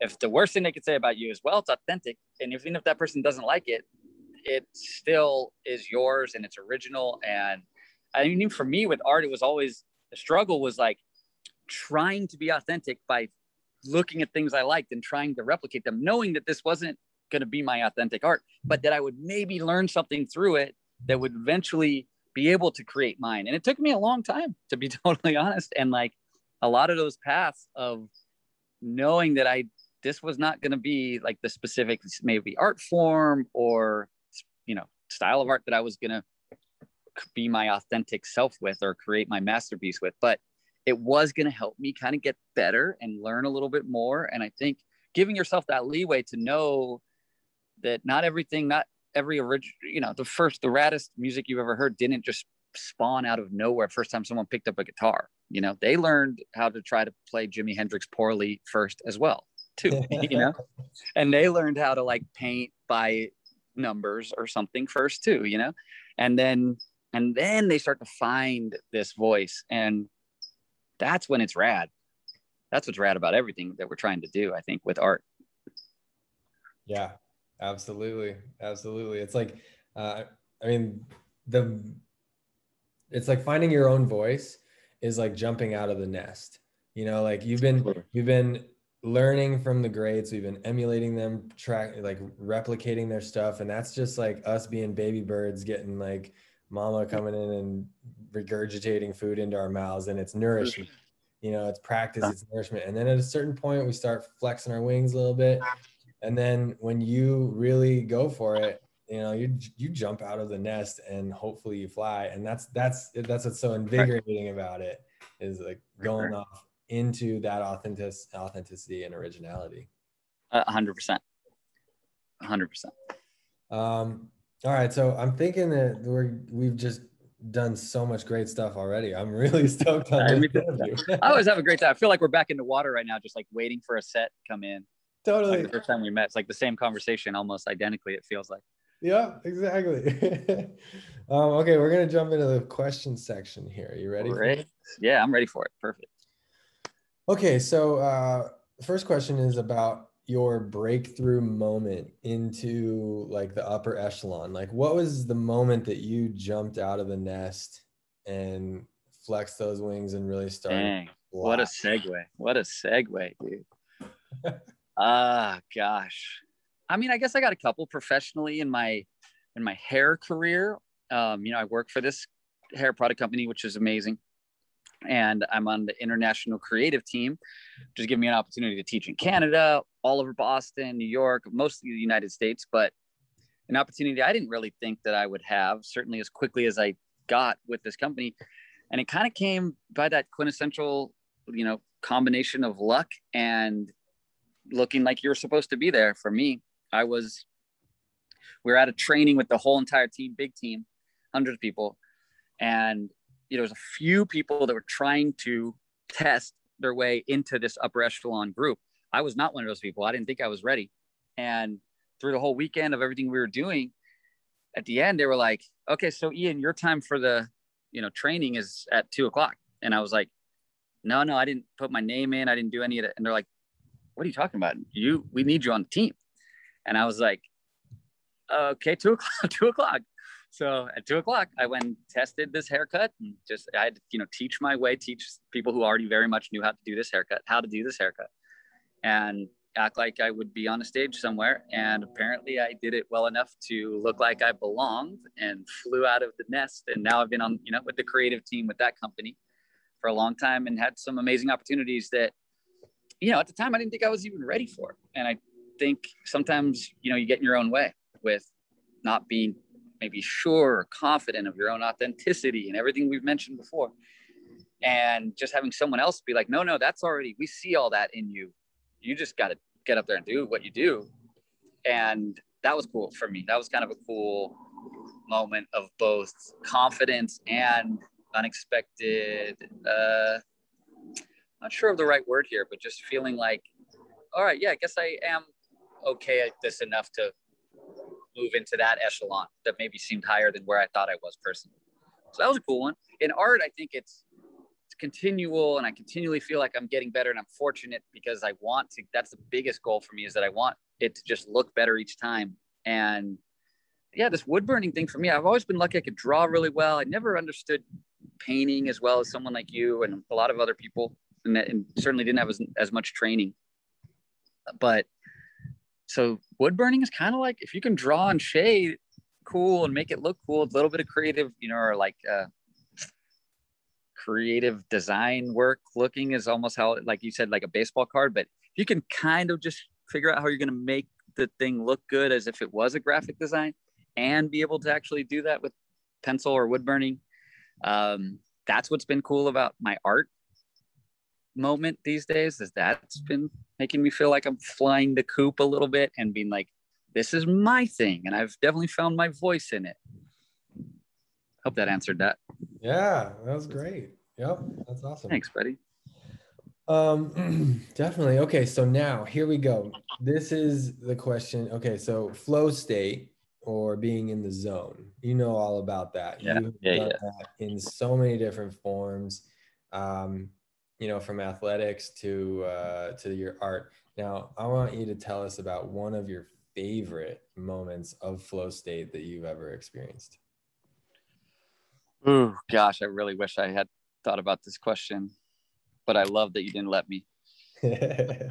if the worst thing they could say about you is well it's authentic and even if that person doesn't like it it still is yours and it's original and i mean for me with art it was always the struggle was like trying to be authentic by looking at things i liked and trying to replicate them knowing that this wasn't going to be my authentic art but that i would maybe learn something through it that would eventually be able to create mine. And it took me a long time to be totally honest. And like a lot of those paths of knowing that I this was not going to be like the specific maybe art form or you know style of art that I was going to be my authentic self with or create my masterpiece with, but it was going to help me kind of get better and learn a little bit more. And I think giving yourself that leeway to know that not everything, not every original, you know, the first, the raddest music you've ever heard didn't just spawn out of nowhere first time someone picked up a guitar. You know, they learned how to try to play Jimi Hendrix poorly first as well, too, you know, and they learned how to like paint by numbers or something first too, you know, and then, and then they start to find this voice and that's when it's rad. That's what's rad about everything that we're trying to do, I think, with art. Yeah, Absolutely, absolutely. It's like, uh, I mean, the it's like finding your own voice is like jumping out of the nest. You know, like you've been you've been learning from the greats. We've been emulating them, track like replicating their stuff, and that's just like us being baby birds, getting like mama coming in and regurgitating food into our mouths, and it's nourishment. You know, it's practice, it's nourishment, and then at a certain point, we start flexing our wings a little bit, and then when you really go for it you know you you jump out of the nest and hopefully you fly. And that's that's that's what's so invigorating about it is like going off into that authentic authenticity and originality. A 100% 100% um all right so i'm thinking that we're we've just done so much great stuff already i'm really stoked on this i always have a great time i feel like we're back in the water right now just like waiting for a set to come in totally. Like the first time we met, it's like the same conversation, almost identically. It feels like. Yeah, exactly. um, okay, we're gonna jump into the question section here. Are you ready? Ready? Yeah, I'm ready for it. Perfect. Okay, so uh, first question is about your breakthrough moment into like the upper echelon. Like, what was the moment that you jumped out of the nest and flexed those wings and really started? Dang, what a segue! What a segue, dude. Ah, uh, gosh. I mean, I guess I got a couple professionally in my in my hair career. Um, you know, I work for this hair product company, which is amazing. And I'm on the international creative team, just giving me an opportunity to teach in Canada, all over Boston, New York, mostly the United States, but an opportunity I didn't really think that I would have, certainly as quickly as I got with this company. And it kind of came by that quintessential you know, combination of luck and looking like you were supposed to be there. For me, I was, we were at a training with the whole entire team, big team, hundreds of people. And, you know, there's a few people that were trying to test their way into this upper echelon group. I was not one of those people. I didn't think I was ready. And through the whole weekend of everything we were doing, at the end, they were like, okay, so Ian, your time for the, you know, training is at two o'clock. And I was like, no, no, I didn't put my name in. I didn't do any of it. And they're like, what are you talking about? You, we need you on the team. And I was like, okay, two o'clock, two o'clock. So at two o'clock, I went and tested this haircut and just I had to, you know, teach my way, teach people who already very much knew how to do this haircut, how to do this haircut, and act like I would be on a stage somewhere. And apparently, I did it well enough to look like I belonged and flew out of the nest. And now I've been on, you know, with the creative team with that company for a long time and had some amazing opportunities that, you know, at the time I didn't think I was even ready for. And I think sometimes, you know, you get in your own way with not being maybe sure or confident of your own authenticity and everything we've mentioned before. And just having someone else be like, no, no, that's already, we see all that in you. You just got to get up there and do what you do. And that was cool for me. That was kind of a cool moment of both confidence and unexpected, uh, not sure of the right word here, but just feeling like, all right, yeah, I guess I am okay at this enough to move into that echelon that maybe seemed higher than where I thought I was personally. So that was a cool one. In art, I think it's continual and I continually feel like I'm getting better and I'm fortunate because I want to that's the biggest goal for me is that I want it to just look better each time. And yeah, this wood burning thing for me, I've always been lucky I could draw really well. I never understood painting as well as someone like you and a lot of other people and, and certainly didn't have as, as much training. But so wood burning is kind of like if you can draw and shade cool and make it look cool, a little bit of creative, you know, or like uh, creative design work looking is almost how, like you said, like a baseball card. But you can kind of just figure out how you're going to make the thing look good as if it was a graphic design and be able to actually do that with pencil or wood burning. Um, that's what's been cool about my art moment these days is that's been making me feel like I'm flying the coop a little bit and being like, this is my thing. And I've definitely found my voice in it. Hope that answered that. Yeah, that was great. Yep, that's awesome. Thanks, buddy. Um, definitely. Okay, so now here we go. This is the question. Okay, so flow state or being in the zone. You know all about that. Yeah, You've yeah, yeah. that in so many different forms. Um, you know, from athletics to uh, to your art. Now, I want you to tell us about one of your favorite moments of flow state that you've ever experienced. Ooh, gosh, I really wish I had thought about this question, but I love that you didn't let me. I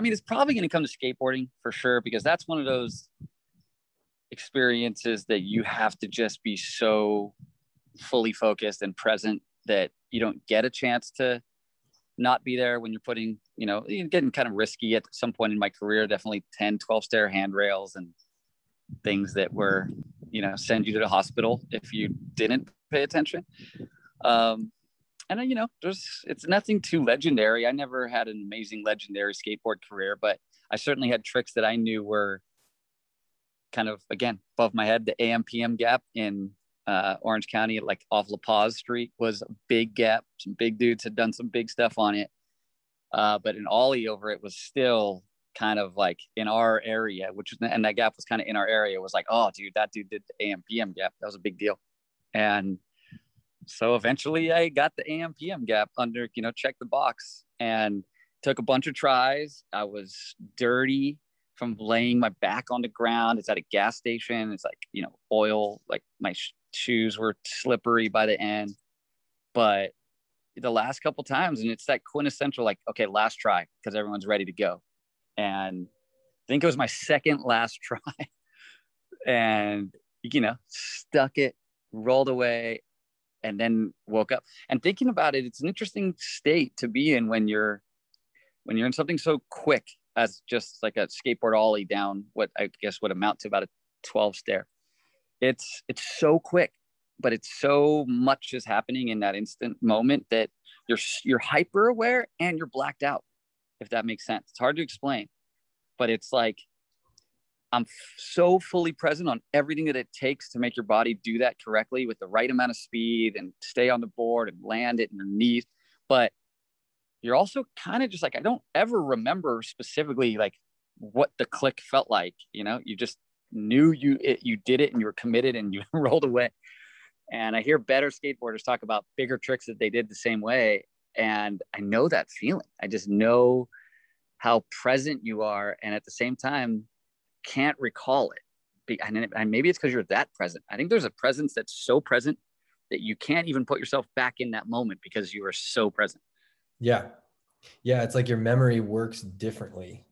mean, it's probably going to come to skateboarding for sure because that's one of those experiences that you have to just be so fully focused and present that you don't get a chance to not be there when you're putting, you know, you're getting kind of risky at some point in my career, definitely 10, 12 stair handrails and things that were, you know, send you to the hospital if you didn't pay attention. Um, and you know, there's it's nothing too legendary. I never had an amazing legendary skateboard career, but I certainly had tricks that I knew were kind of again above my head. The AM PM gap in uh, Orange County, like off La Paz Street, was a big gap. Some big dudes had done some big stuff on it, uh, but an ollie over it was still kind of like in our area, which and that gap was kind of in our area. Was like, oh, dude, that dude did the AM PM gap. That was a big deal, and so eventually I got the AM PM gap under, you know, check the box and took a bunch of tries. I was dirty from laying my back on the ground. It's at a gas station. It's like, you know, oil, like my sh- shoes were slippery by the end. But the last couple times, and it's that quintessential, like, okay, last try because everyone's ready to go. And I think it was my second last try. and, you know, stuck it, rolled away, and then woke up. And thinking about it it's an interesting state to be in when you're when you're in something so quick as just like a skateboard ollie down what i guess would amount to about a 12 stair. It's it's so quick but it's so much is happening in that instant moment that you're you're hyper aware and you're blacked out if that makes sense. It's hard to explain but it's like i'm f- so fully present on everything that it takes to make your body do that correctly with the right amount of speed and stay on the board and land it in your knees but you're also kind of just like i don't ever remember specifically like what the click felt like you know? You just knew you it, you did it and you were committed and you rolled away. And I hear better skateboarders talk about bigger tricks that they did the same way. And I know that feeling. I just know how present you are. And at the same time, can't recall it. And maybe it's because you're that present. I think there's a presence that's so present that you can't even put yourself back in that moment because you are so present. Yeah. Yeah. It's like your memory works differently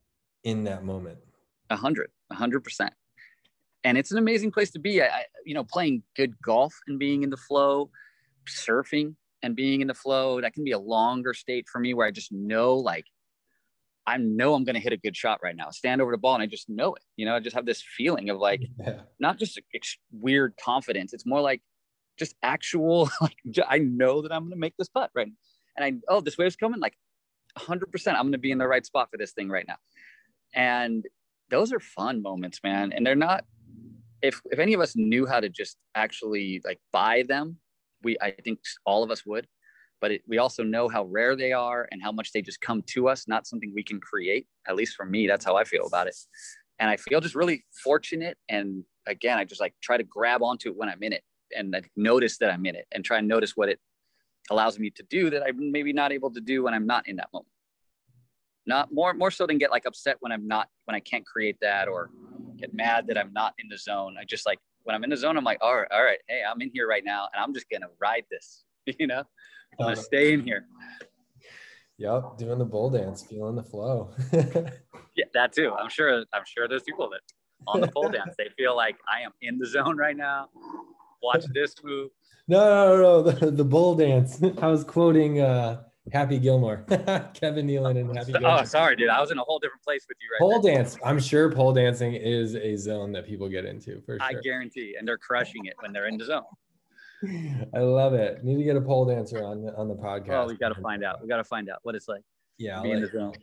in that moment. A hundred, a hundred percent and it's an amazing place to be. I, you know, playing good golf and being in the flow, surfing and being in the flow. That can be a longer state for me where I just know, like, I know I'm going to hit a good shot right now. Stand over the ball and I just know it. You know, I just have this feeling of like, yeah. not just weird confidence. It's more like just actual, like, I know that I'm going to make this putt right. And I, oh, this wave's coming. Like, 100%, I'm going to be in the right spot for this thing right now. And those are fun moments, man. And they're not if if any of us knew how to just actually like buy them, we I think all of us would. But it, we also know how rare they are and how much they just come to us, not something we can create. At least for me, that's how I feel about it. And I feel just really fortunate. And again, I just like try to grab onto it when I'm in it and like notice that I'm in it and try and notice what it allows me to do that I'm maybe not able to do when I'm not in that moment. Not more more so than get like upset when I'm not when I can't create that or get mad that I'm not in the zone. I just like when I'm in the zone, I'm like, all right, all right, hey, I'm in here right now, and I'm just gonna ride this. You know, I'm gonna stay in here. Yep, doing the bull dance, feeling the flow. yeah, that too. I'm sure. I'm sure there's people that on the pole dance they feel like I am in the zone right now. Watch this move. No, no, no, the, the bull dance. I was quoting uh Happy Gilmore, Kevin Nealon and Happy. Gilmore. Oh, sorry, dude. I was in a whole different place with you right Pole dance. I'm sure pole dancing is a zone that people get into for sure. I guarantee, and they're crushing it when they're in the zone. I love it. Need to get a pole dancer on the, on the podcast. Oh, we got to find out. We got to find out what it's like. Yeah, be in the zone.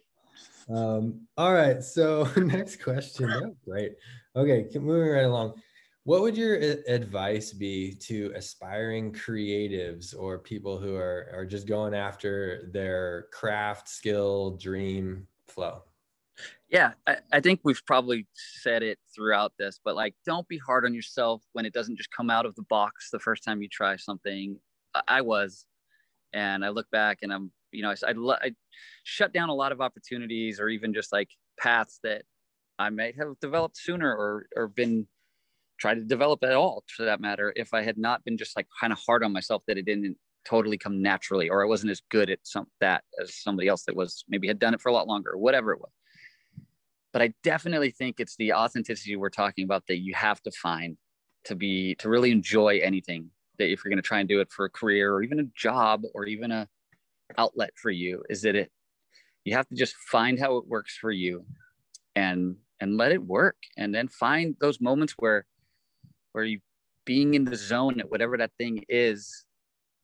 Um, all right. So next question. Oh, great. Okay, moving right along. What would your advice be to aspiring creatives or people who are, are just going after their craft, skill, dream flow? Yeah, I, I think we've probably said it throughout this, but like, don't be hard on yourself when it doesn't just come out of the box the first time you try something. I, was, and I look back and I'm, you know, I, I, I shut down a lot of opportunities or even just like paths that I might have developed sooner or, or been try to develop at all for that matter if i had not been just like kind of hard on myself that it didn't totally come naturally or i wasn't as good at some that as somebody else that was maybe had done it for a lot longer or whatever it was. But i definitely think it's the authenticity we're talking about that you have to find to be to really enjoy anything that if you're going to try and do it for a career or even a job or even a outlet for you is that it you have to just find how it works for you and and let it work and then find those moments where where you being in the zone at whatever that thing is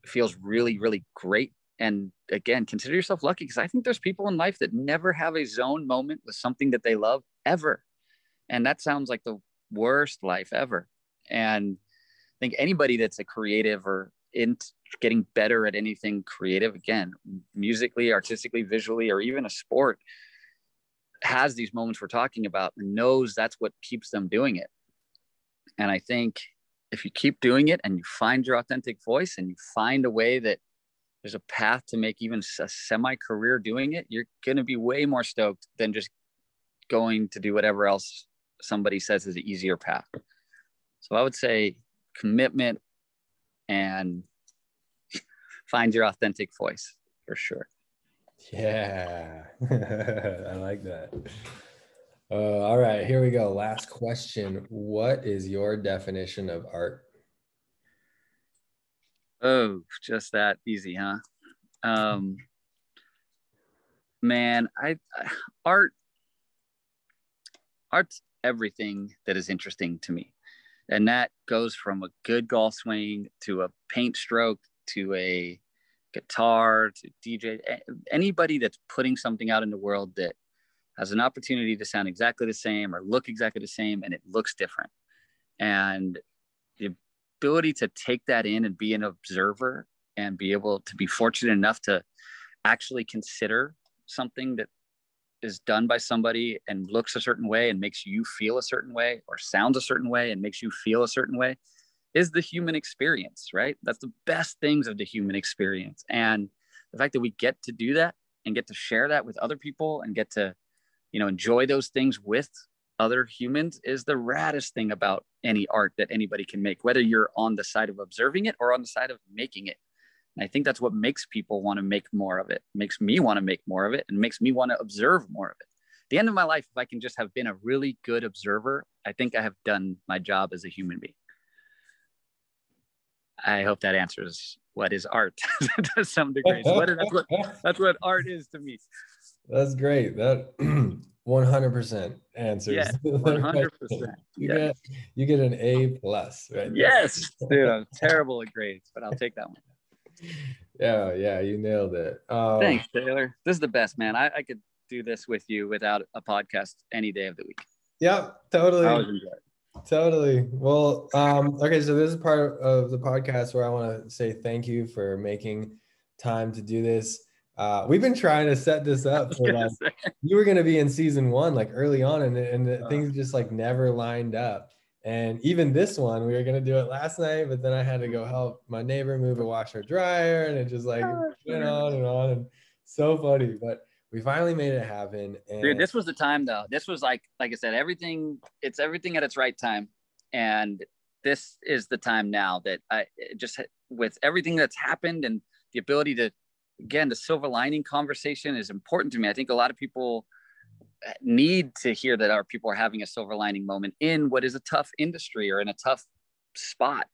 feels really, really great. And again, consider yourself lucky because I think there's people in life that never have a zone moment with something that they love ever. And that sounds like the worst life ever. And I think anybody that's a creative or in getting better at anything creative, again, musically, artistically, visually, or even a sport, has these moments we're talking about and knows that's what keeps them doing it. And I think if you keep doing it and you find your authentic voice and you find a way that there's a path to make even a semi career doing it, you're going to be way more stoked than just going to do whatever else somebody says is an easier path. So I would say commitment and find your authentic voice for sure. Yeah, I like that. Uh, all right, here we go. Last question. What is your definition of art? Oh, just that easy, huh? Um, man, I, art art's everything that is interesting to me. and that goes from a good golf swing to a paint stroke to a guitar to DJ, anybody that's putting something out in the world that has an opportunity to sound exactly the same or look exactly the same and it looks different. And the ability to take that in and be an observer and be able to be fortunate enough to actually consider something that is done by somebody and looks a certain way and makes you feel a certain way or sounds a certain way and makes you feel a certain way is the human experience, right? That's the best things of the human experience. And the fact that we get to do that and get to share that with other people and get to, you know, enjoy those things with other humans is the raddest thing about any art that anybody can make, whether you're on the side of observing it or on the side of making it. And I think that's what makes people want to make more of it, makes me want to make more of it, and makes me want to observe more of it. The end of my life, if I can just have been a really good observer, I think I have done my job as a human being. I hope that answers what is art to some degree. So what, that's, what, that's what art is to me. That's great. That 100% answers. Yeah, 100%. you, yes. get, you get an A plus, right? Yes, dude, I'm terrible at grades, but I'll take that one. Yeah, yeah, you nailed it. Um, Thanks, Taylor. This is the best, man. I, I could do this with you without a podcast any day of the week. Yep, totally. Totally. Well, um, okay, so this is part of the podcast where I want to say thank you for making time to do this. Uh, we've been trying to set this up for like you were going to be in season one, like early on, and, and uh, things just like never lined up. And even this one, we were going to do it last night, but then I had to go help my neighbor move a washer dryer, and it just like oh, went on and on. And so funny. But we finally made it happen. And Dude, this was the time though. This was like, like I said, everything. It's everything at its right time, and this is the time now that I just with everything that's happened and the ability to, again, the silver lining conversation is important to me. I think a lot of people need to hear that our people are having a silver lining moment in what is a tough industry or in a tough spot.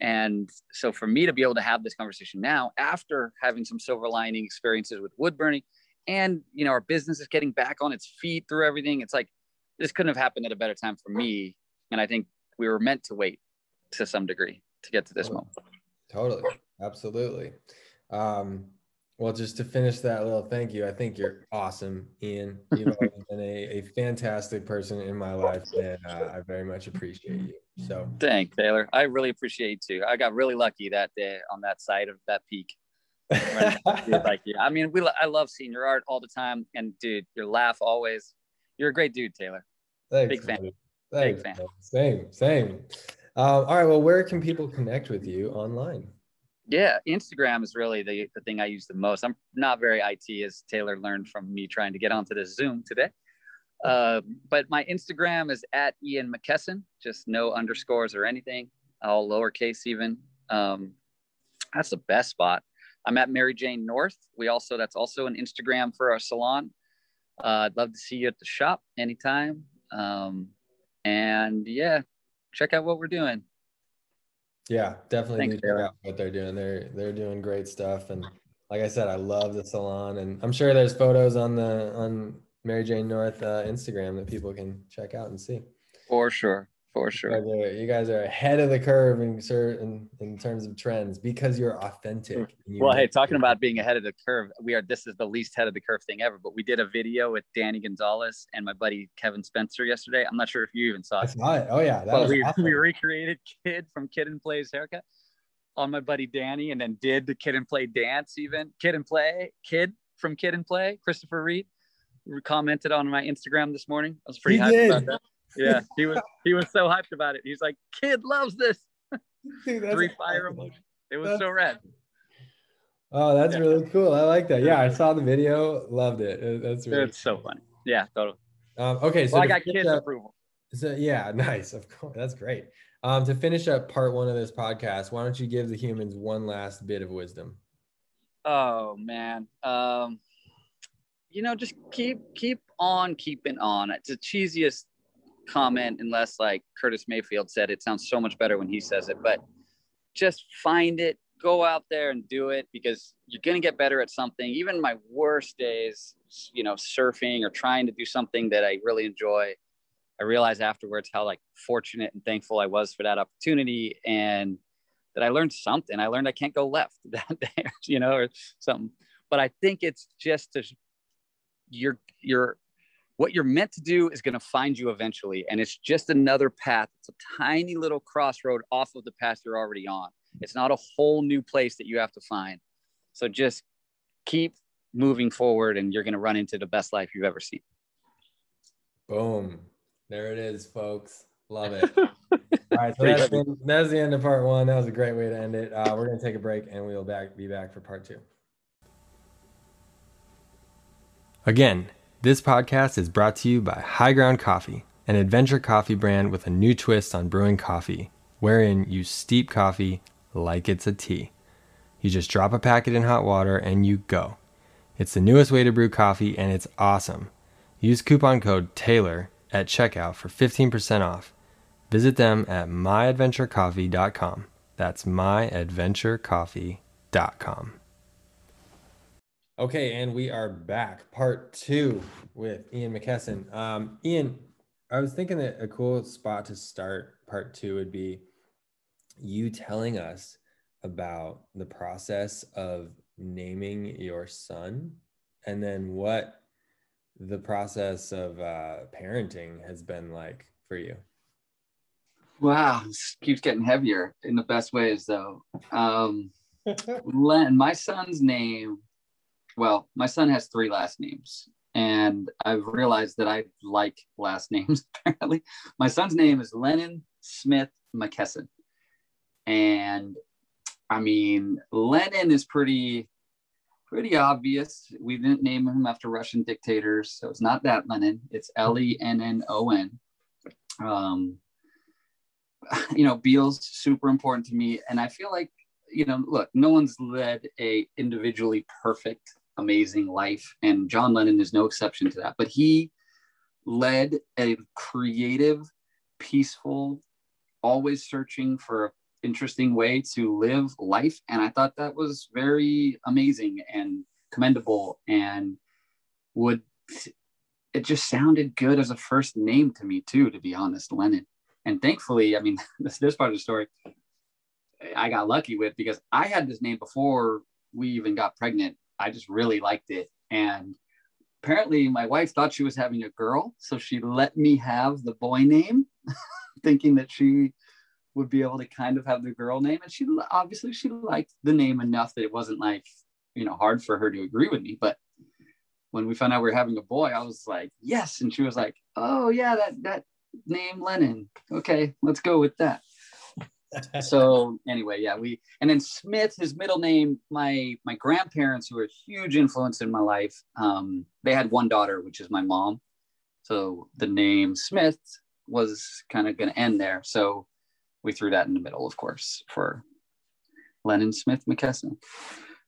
And so for me to be able to have this conversation now after having some silver lining experiences with wood burning and you know our business is getting back on its feet through everything it's like this couldn't have happened at a better time for me and i think we were meant to wait to some degree to get to this totally. moment totally absolutely um, well just to finish that little thank you i think you're awesome ian you've been a, a fantastic person in my life and uh, i very much appreciate you so thank taylor i really appreciate you i got really lucky that day on that side of that peak like yeah, I mean, we I love seeing your art all the time, and dude, your laugh always. You're a great dude, Taylor. Thanks, Big fan. Thanks, Big fan. Same, same. Um, all right. Well, where can people connect with you online? Yeah, Instagram is really the, the thing I use the most. I'm not very IT, as Taylor learned from me trying to get onto this Zoom today. Uh, but my Instagram is at Ian McKesson, just no underscores or anything, all lowercase even. Um, that's the best spot. I'm at Mary Jane North. We also, that's also an Instagram for our salon. Uh, I'd love to see you at the shop anytime. Um, and yeah, check out what we're doing. Yeah, definitely Thanks, check out what they're doing. They're they're doing great stuff. And like I said, I love the salon, and I'm sure there's photos on the on Mary Jane North uh, Instagram that people can check out and see. For sure for sure. You guys, are, you guys are ahead of the curve in certain in terms of trends because you're authentic. Hmm. well, hey, talking about being ahead of the curve, we are. This is the least head of the curve thing ever. But we did a video with Danny Gonzalez and my buddy Kevin Spencer yesterday. I'm not sure if you even saw it. I saw it. Oh yeah, that we, awesome. we recreated Kid from Kid and Play's haircut on my buddy Danny, and then did the Kid and Play dance even. Kid and Play, Kid from Kid and Play, Christopher Reid commented on my Instagram this morning. I was pretty he happy did. about that yeah, he was he was so hyped about it. He's like, "Kid loves this." Dude, Three fire awesome. emoji. It was that's, so rad. Oh, that's yeah. really cool. I like that. Yeah, I saw the video. Loved it. That's really. It's cool. so funny. Yeah, totally. Um, okay, so well, I got kids up, approval. So yeah, nice. Of course, that's great. Um, to finish up part one of this podcast, why don't you give the humans one last bit of wisdom? Oh man, um, you know, just keep keep on keeping on. It's the cheesiest comment unless like Curtis Mayfield said it sounds so much better when he says it. But just find it, go out there and do it because you're going to get better at something. Even my worst days, you know, surfing or trying to do something that I really enjoy, I realized afterwards how like fortunate and thankful I was for that opportunity and that I learned something. I learned I can't go left that day, you know, or something. But I think it's just a, you're you're what you're meant to do is going to find you eventually and it's just another path. It's a tiny little crossroad off of the path you're already on. It's not a whole new place that you have to find. So just keep moving forward and you're going to run into the best life you've ever seen. Boom. There it is folks. Love it. All right so that's the, that's the end of part one. That was a great way to end it. Uh, we're going to take a break and we'll back be back for part two. Again this podcast is brought to you by High Ground Coffee, an adventure coffee brand with a new twist on brewing coffee, wherein you steep coffee like it's a tea. You just drop a packet in hot water and you go. It's the newest way to brew coffee and it's awesome. Use coupon code TAYLOR at checkout for 15% off. Visit them at myadventurecoffee.com. That's myadventurecoffee.com. Okay, and we are back, part two with Ian McKesson. Um, Ian, I was thinking that a cool spot to start part two would be you telling us about the process of naming your son and then what the process of uh, parenting has been like for you. Wow, this keeps getting heavier in the best ways, though. Um, Len, my son's name well, my son has three last names, and I've realized that I like last names. Apparently, my son's name is Lennon Smith McKesson, and I mean, Lennon is pretty pretty obvious. We didn't name him after Russian dictators, so it's not that Lenin. It's L E N N O N. Um, you know, Beatles super important to me, and I feel like you know, look, no one's led a individually perfect amazing life. And John Lennon is no exception to that. But he led a creative, peaceful, always searching for interesting way to live life. And I thought that was very amazing and commendable and would it just sounded good as a first name to me too, to be honest, Lennon. And thankfully, I mean, this, this part of the story I got lucky with because I had this name before we even got pregnant I just really liked it. And apparently, my wife thought she was having a girl, so she let me have the boy name, thinking that she would be able to kind of have the girl name. And she obviously she liked the name enough that it wasn't like you know hard for her to agree with me. But when we found out we were having a boy, I was like, yes. And she was like, oh yeah, that that name Lennon. Okay, let's go with that so anyway, yeah, we and then Smith, his middle name, my my grandparents who were a huge influence in my life, um, they had one daughter, which is my mom. So the name Smith was kind of going to end there. So we threw that in the middle, of course, for Lennon Smith McKesson.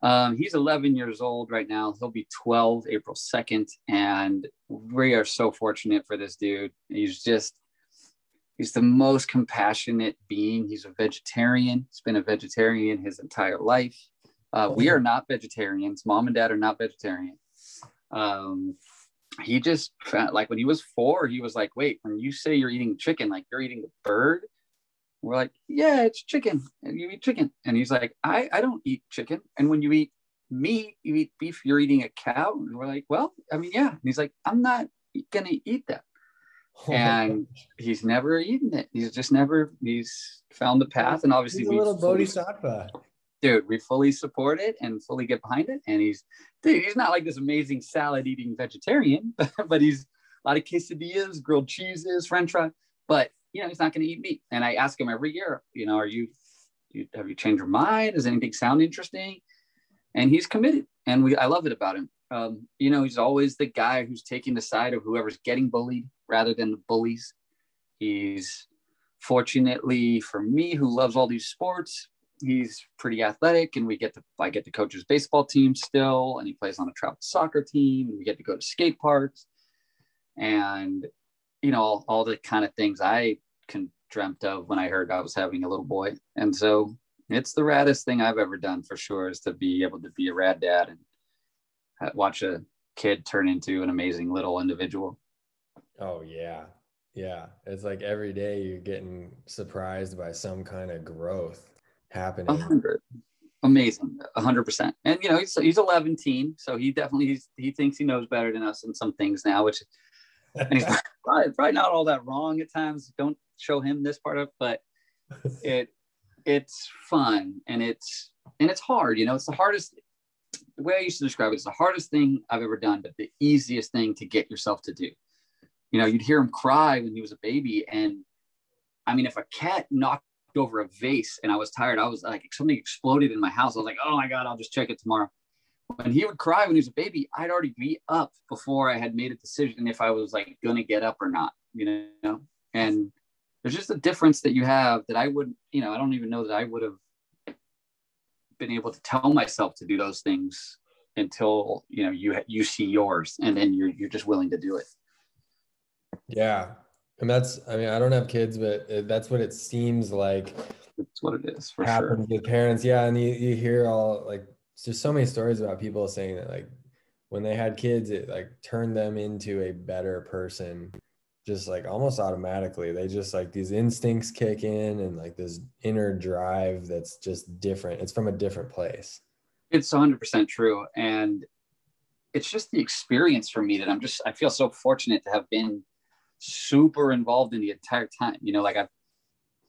Um, he's 11 years old right now. He'll be 12 April 2nd. And we are so fortunate for this dude. He's just He's the most compassionate being. He's a vegetarian. He's been a vegetarian his entire life. Uh, we are not vegetarians. Mom and dad are not vegetarian. Um, he just like when he was four, he was like, "Wait, when you say you're eating chicken, like you're eating a bird." We're like, "Yeah, it's chicken, and you eat chicken." And he's like, "I I don't eat chicken." And when you eat meat, you eat beef, you're eating a cow. And we're like, "Well, I mean, yeah." And he's like, "I'm not gonna eat that." and he's never eaten it. He's just never. He's found the path, and obviously, he's a little bodhisattva. Dude, we fully support it and fully get behind it. And he's, dude, he's not like this amazing salad eating vegetarian, but he's a lot of quesadillas, grilled cheeses, French fry. But you know, he's not going to eat meat. And I ask him every year, you know, are you, you have you changed your mind? Does anything sound interesting? And he's committed, and we I love it about him. Um, you know, he's always the guy who's taking the side of whoever's getting bullied rather than the bullies. He's fortunately for me, who loves all these sports, he's pretty athletic, and we get to I get to coach his baseball team still, and he plays on a travel soccer team, and we get to go to skate parks, and you know all, all the kind of things I can dreamt of when I heard I was having a little boy, and so it's the raddest thing I've ever done for sure is to be able to be a rad dad and Uh, watch a kid turn into an amazing little individual. Oh yeah. Yeah, it's like every day you're getting surprised by some kind of growth happening. A hundred, amazing, a hundred percent. And you know, he's he's 11 teen, so he definitely he's, he thinks he knows better than us in some things now, which and he's probably, probably not all that wrong at times. Don't show him this part of, but it it's fun and it's and it's hard. You know, it's the hardest. The way I used to describe it, it's the hardest thing I've ever done, but the easiest thing to get yourself to do. You know, you'd hear him cry when he was a baby, and I mean, if a cat knocked over a vase and I was tired, I was like, something exploded in my house. I was like, oh my god, I'll just check it tomorrow. When he would cry when he was a baby, I'd already be up before I had made a decision if I was like gonna get up or not. You know, and there's just a difference that you have that I wouldn't, you know, I don't even know that I would have been able to tell myself to do those things until you know you you see yours and then you're you're just willing to do it. Yeah, and that's I mean I don't have kids, but that's what it seems like. That's what it is for happens sure. with parents. Yeah, and you you hear all like there's so many stories about people saying that like when they had kids, it like turned them into a better person just like almost automatically they just like these instincts kick in and like this inner drive that's just different. It's from a different place. It's 100% true and it's just the experience for me that i'm just i feel so fortunate to have been super involved in the entire time. You know like i've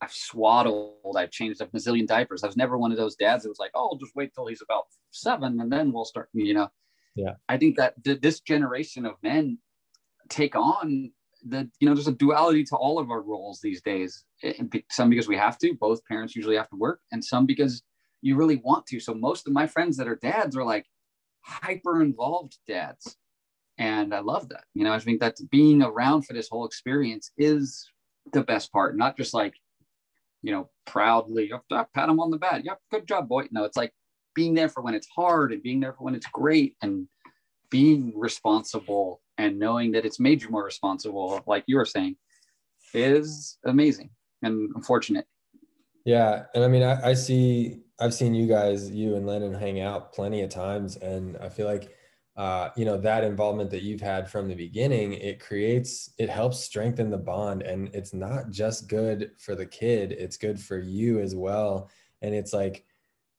i've swaddled i've changed a million diapers. I was never one of those dads that was like oh just wait till he's about seven and then we'll start you know? Yeah. I think that th- this generation of men take on the you know there's a duality to all of our roles these days eh, some because we have to both parents usually have to work and some because you really want to. So most of my friends that are dads are like hyper involved dads and i love that. You know i think that being around for this whole experience is the best part not just like you know proudly pat them on the back. Yep good job boy. No it's like being there for when it's hard and being there for when it's great and being responsible and knowing that it's made you more responsible, like you were saying, is amazing and unfortunate. Yeah. And I mean, I, I see, I've seen you guys, you and Lennon hang out plenty of times. And I feel like, uh, you know, that involvement that you've had from the beginning, it creates, it helps strengthen the bond. And it's not just good for the kid, it's good for you as well. And it's like,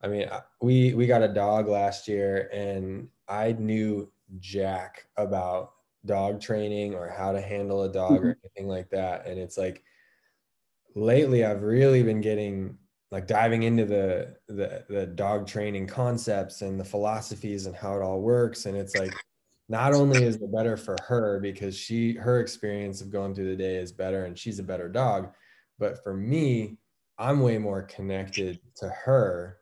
I mean, we, we got a dog last year and I knew jack about dog training or how to handle a dog mm-hmm. or anything like that. And it's like lately I've really been getting like diving into the, the the dog training concepts and the philosophies and how it all works. And it's like not only is it better for her because she her experience of going through the day is better and she's a better dog, but for me, I'm way more connected to her,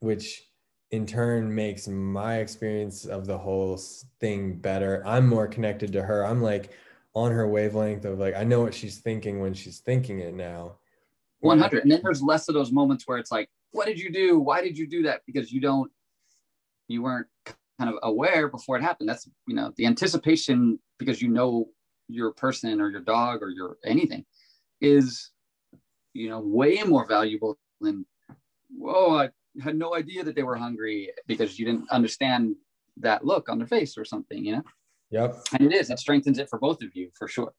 which in turn makes my experience of the whole thing better. I'm more connected to her. I'm like on her wavelength of like I know what she's thinking when she's thinking it now. 100. And then there's less of those moments where it's like, what did you do? Why did you do that? Because you don't, you weren't kind of aware before it happened. That's, you know, the anticipation because you know your person or your dog or your anything is, you know, way more valuable than, whoa, I had no idea that they were hungry because you didn't understand that look on their face or something, you know? Yep. And it is, it strengthens it for both of you for sure.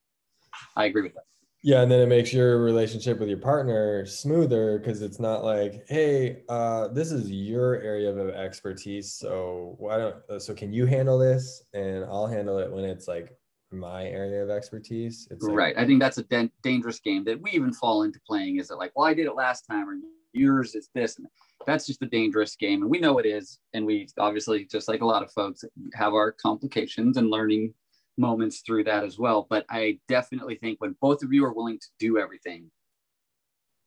I agree with that. Yeah, and then it makes your relationship with your partner smoother because it's not like, hey, uh, this is your area of expertise, so why don't so can you handle this and I'll handle it when it's like my area of expertise. It's right. Like, I think that's a de- dangerous game that we even fall into playing. Is it like, well, I did it last time, or yours is this, and that's just a dangerous game and we know it is and we obviously just like a lot of folks have our complications and learning moments through that as well but i definitely think when both of you are willing to do everything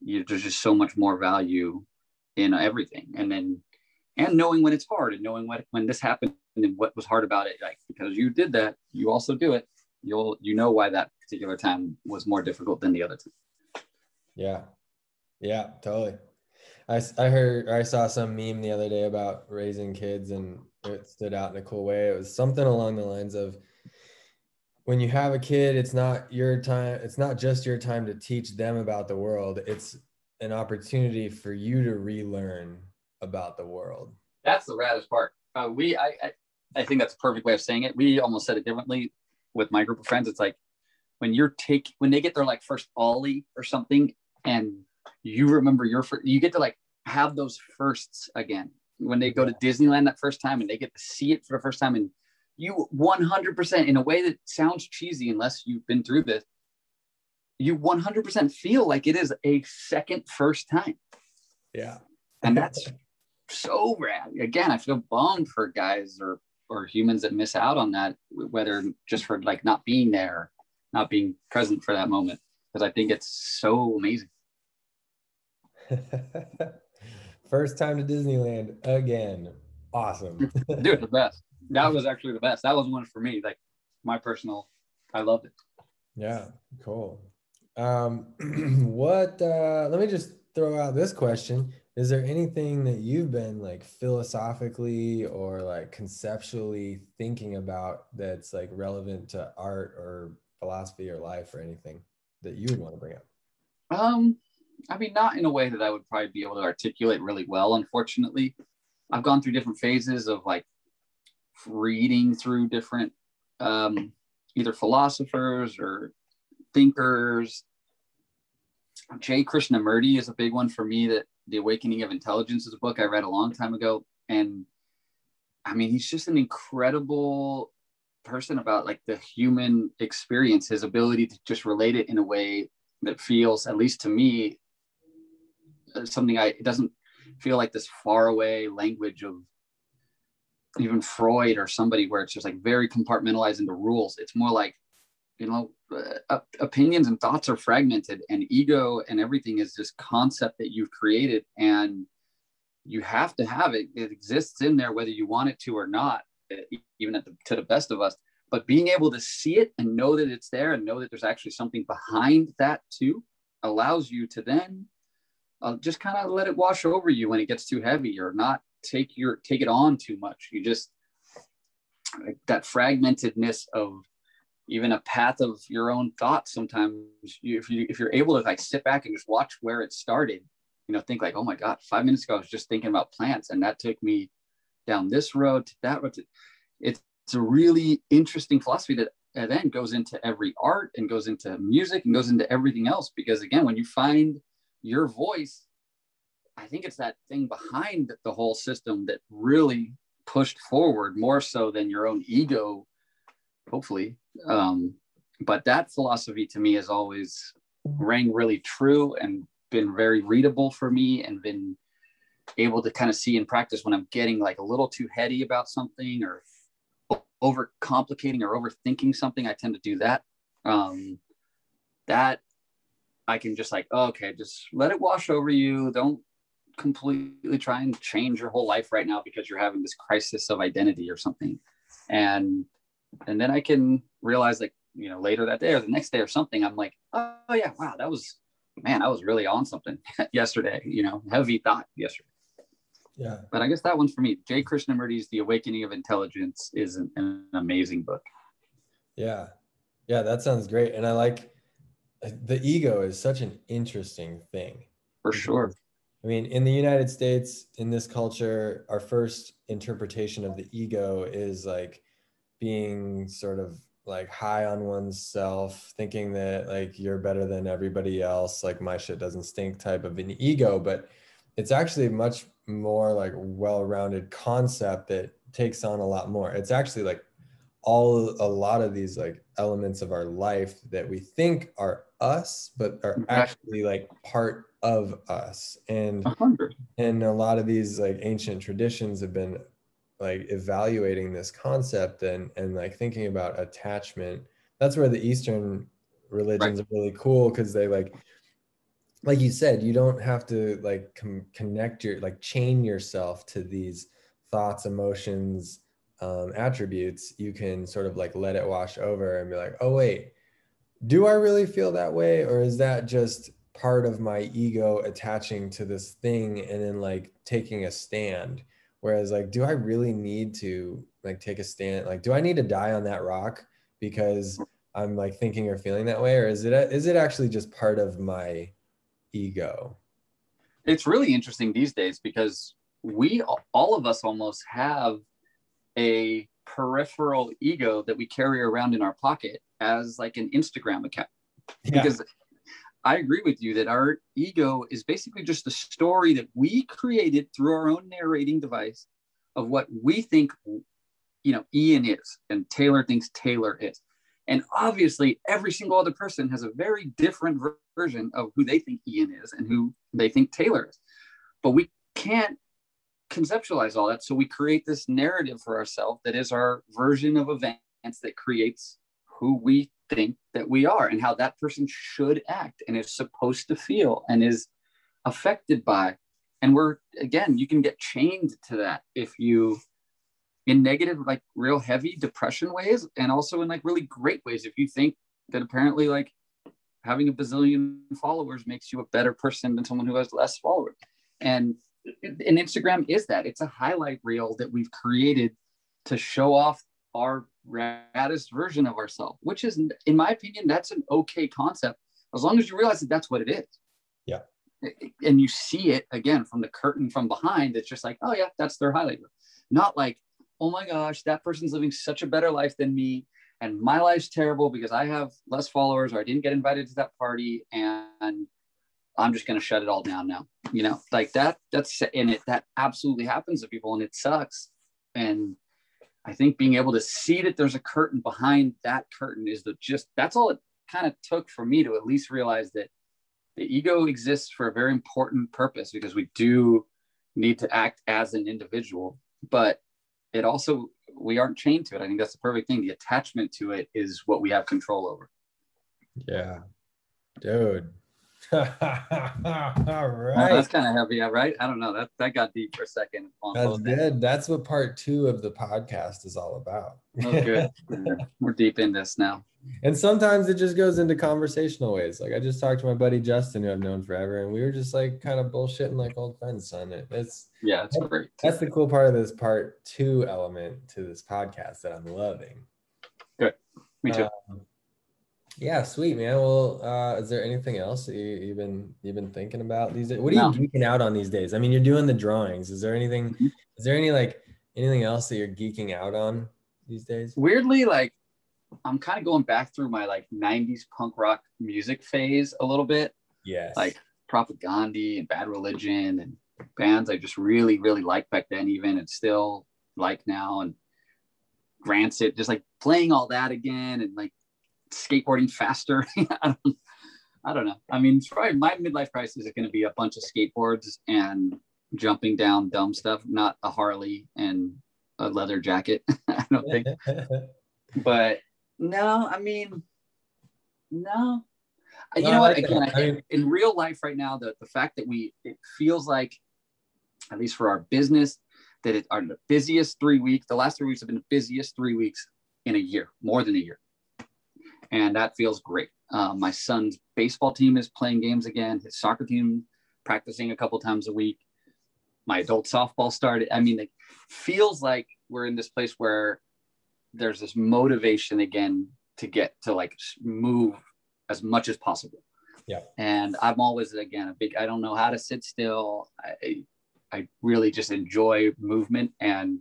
you, there's just so much more value in everything and then and knowing when it's hard and knowing what when this happened and what was hard about it like because you did that you also do it you'll you know why that particular time was more difficult than the other time yeah. Yeah totally I, I heard I saw some meme the other day about raising kids and it stood out in a cool way. It was something along the lines of when you have a kid, it's not your time, it's not just your time to teach them about the world. It's an opportunity for you to relearn about the world. That's the raddest part. Uh, we I, I I think that's a perfect way of saying it. We almost said it differently with my group of friends. It's like when you're take when they get their like first ollie or something and you remember your first you get to like have those firsts again. When they go to disneyland that first time and they get to see it for the first time and you 100% in a way that sounds cheesy unless you've been through this you 100% feel like it is a second first time. Yeah. And that's so rad. Again i feel bummed for guys or or humans that miss out on that whether just for like not being there not being present for that moment because I think it's so amazing. First time to Disneyland again. Awesome. Dude, the best. That was actually the best. That was one for me. Like my personal, I loved it. Yeah, cool. Um, what, uh, let me just throw out this question. Is there anything that you've been like philosophically or like conceptually thinking about that's like relevant to art or philosophy or life or anything that you would want to bring up? Um, I mean, not in a way that I would probably be able to articulate really well, unfortunately. I've gone through different phases of like reading through different um, either philosophers or thinkers. J. Krishnamurti is a big one for me that The Awakening of Intelligence is a book I read a long time ago. And I mean, he's just an incredible person about like the human experience, his ability to just relate it in a way that feels, at least to me, something I it doesn't feel like this far away language of even Freud or somebody where it's just like very compartmentalized into rules. It's more like, you know, uh, opinions and thoughts are fragmented, and ego and everything is this concept that you've created, and you have to have it. It exists in there whether you want it to or not even at the, to the best of us but being able to see it and know that it's there and know that there's actually something behind that too allows you to then uh, just kind of let it wash over you when it gets too heavy or not take your take it on too much you just like that fragmentedness of even a path of your own thoughts sometimes you, if you if you're able to like sit back and just watch where it started you know think like oh my god five minutes ago i was just thinking about plants and that took me down this road to that road. To, it's, it's a really interesting philosophy that then goes into every art and goes into music and goes into everything else. Because again, when you find your voice, I think it's that thing behind the whole system that really pushed forward more so than your own ego, hopefully. Um, but that philosophy to me has always rang really true and been very readable for me and been able to kind of see in practice when I'm getting like a little too heady about something or over complicating or overthinking something. I tend to do that. Um, that I can just like, oh, okay, just let it wash over you. Don't completely try and change your whole life right now because you're having this crisis of identity or something. And and then I can realize like, you know, later that day or the next day or something, I'm like, oh yeah, wow, that was man, I was really on something yesterday, you know, heavy thought yesterday. Yeah. But I guess that one's for me. J. Krishnamurti's The Awakening of Intelligence is an, an amazing book. Yeah. Yeah, that sounds great. And I like the ego is such an interesting thing. For sure. I mean, in the United States, in this culture, our first interpretation of the ego is like being sort of like high on oneself, thinking that like you're better than everybody else, like my shit doesn't stink type of an ego. But it's actually much more like well-rounded concept that takes on a lot more it's actually like all a lot of these like elements of our life that we think are us but are actually like part of us and 100. and a lot of these like ancient traditions have been like evaluating this concept and and like thinking about attachment that's where the eastern religions right. are really cool because they like like you said you don't have to like com- connect your like chain yourself to these thoughts emotions um, attributes you can sort of like let it wash over and be like oh wait do i really feel that way? Or is that just part of my ego attaching to this thing and then like taking a stand? Whereas like do i really need to like take a stand? Like do i need to die on that rock because i'm like thinking or feeling that way? Or is it is it actually just part of my ego? It's really interesting these days because we all of us almost have a peripheral ego that we carry around in our pocket as like an Instagram account. Yeah. Because I agree with you that our ego is basically just the story that we created through our own narrating device of what we think, you know, Ian is and Taylor thinks Taylor is. And obviously, every single other person has a very different version of who they think Ian is and who they think Taylor is. But we can't conceptualize all that. So we create this narrative for ourselves that is our version of events that creates who we think that we are and how that person should act and is supposed to feel and is affected by. And we're, again, you can get chained to that if you, in negative, like real heavy depression ways, and also in like really great ways. If you think that apparently, like, having a bazillion followers makes you a better person than someone who has less followers. And and Instagram is that it's a highlight reel that we've created to show off our raddest version of ourselves, which is, in my opinion, that's an okay concept as long as you realize that that's what it is. Yeah. And you see it again from the curtain from behind. It's just like, oh yeah, that's their highlight reel. Not like, oh my gosh, that person's living such a better life than me, and my life's terrible because I have less followers or I didn't get invited to that party, and I'm just going to shut it all down now. You know, like that, that's, and it, that absolutely happens to people and it sucks. And I think being able to see that there's a curtain behind that curtain is the just, that's all it kind of took for me to at least realize that the ego exists for a very important purpose because we do need to act as an individual, but it also, we aren't chained to it. I think that's the perfect thing. The attachment to it is what we have control over. Yeah. Dude, All right. Well, that's kind of heavy, right? I don't know. That that got deep for a second. That's good. That's what part two of the podcast is all about. Oh, good. We're deep in this now. And sometimes it just goes into conversational ways. Like I just talked to my buddy Justin, who I've known forever, and we were just like kind of bullshitting like old friends, son. It's yeah, it's great. That's the cool part of this part two element to this podcast that I'm loving. Good. Me too. Um, yeah, sweet man. Well, uh, is there anything else that you, have been you've been thinking about these days? What are no. you geeking out on these days? I mean, you're doing the drawings. Is there anything? Mm-hmm. Is there any like anything else that you're geeking out on these days? Weirdly, like I'm kind of going back through my like '90s punk rock music phase a little bit. Yes. Like Propagandhi and Bad Religion and bands I just really really liked back then, even and still like now, and Rancid, just like playing all that again and like skateboarding faster. I, don't, I don't know. I mean, probably my midlife crisis is going to be a bunch of skateboards and jumping down dumb stuff, not a Harley and a leather jacket. I don't think. but no, I mean, no. You know what? Again, I mean, in real life right now, the, the fact that we, it feels like, at least for our business, that it are the busiest three weeks. The last three weeks have been the busiest three weeks in a year, more than a year and that feels great. Uh, my son's baseball team is playing games again. His soccer team practicing a couple times a week. My adult softball started. I mean, it feels like we're in this place where there's this motivation again to get to like move as much as possible. Yeah. And I'm always again a big. I don't know how to sit still. I I really just enjoy movement and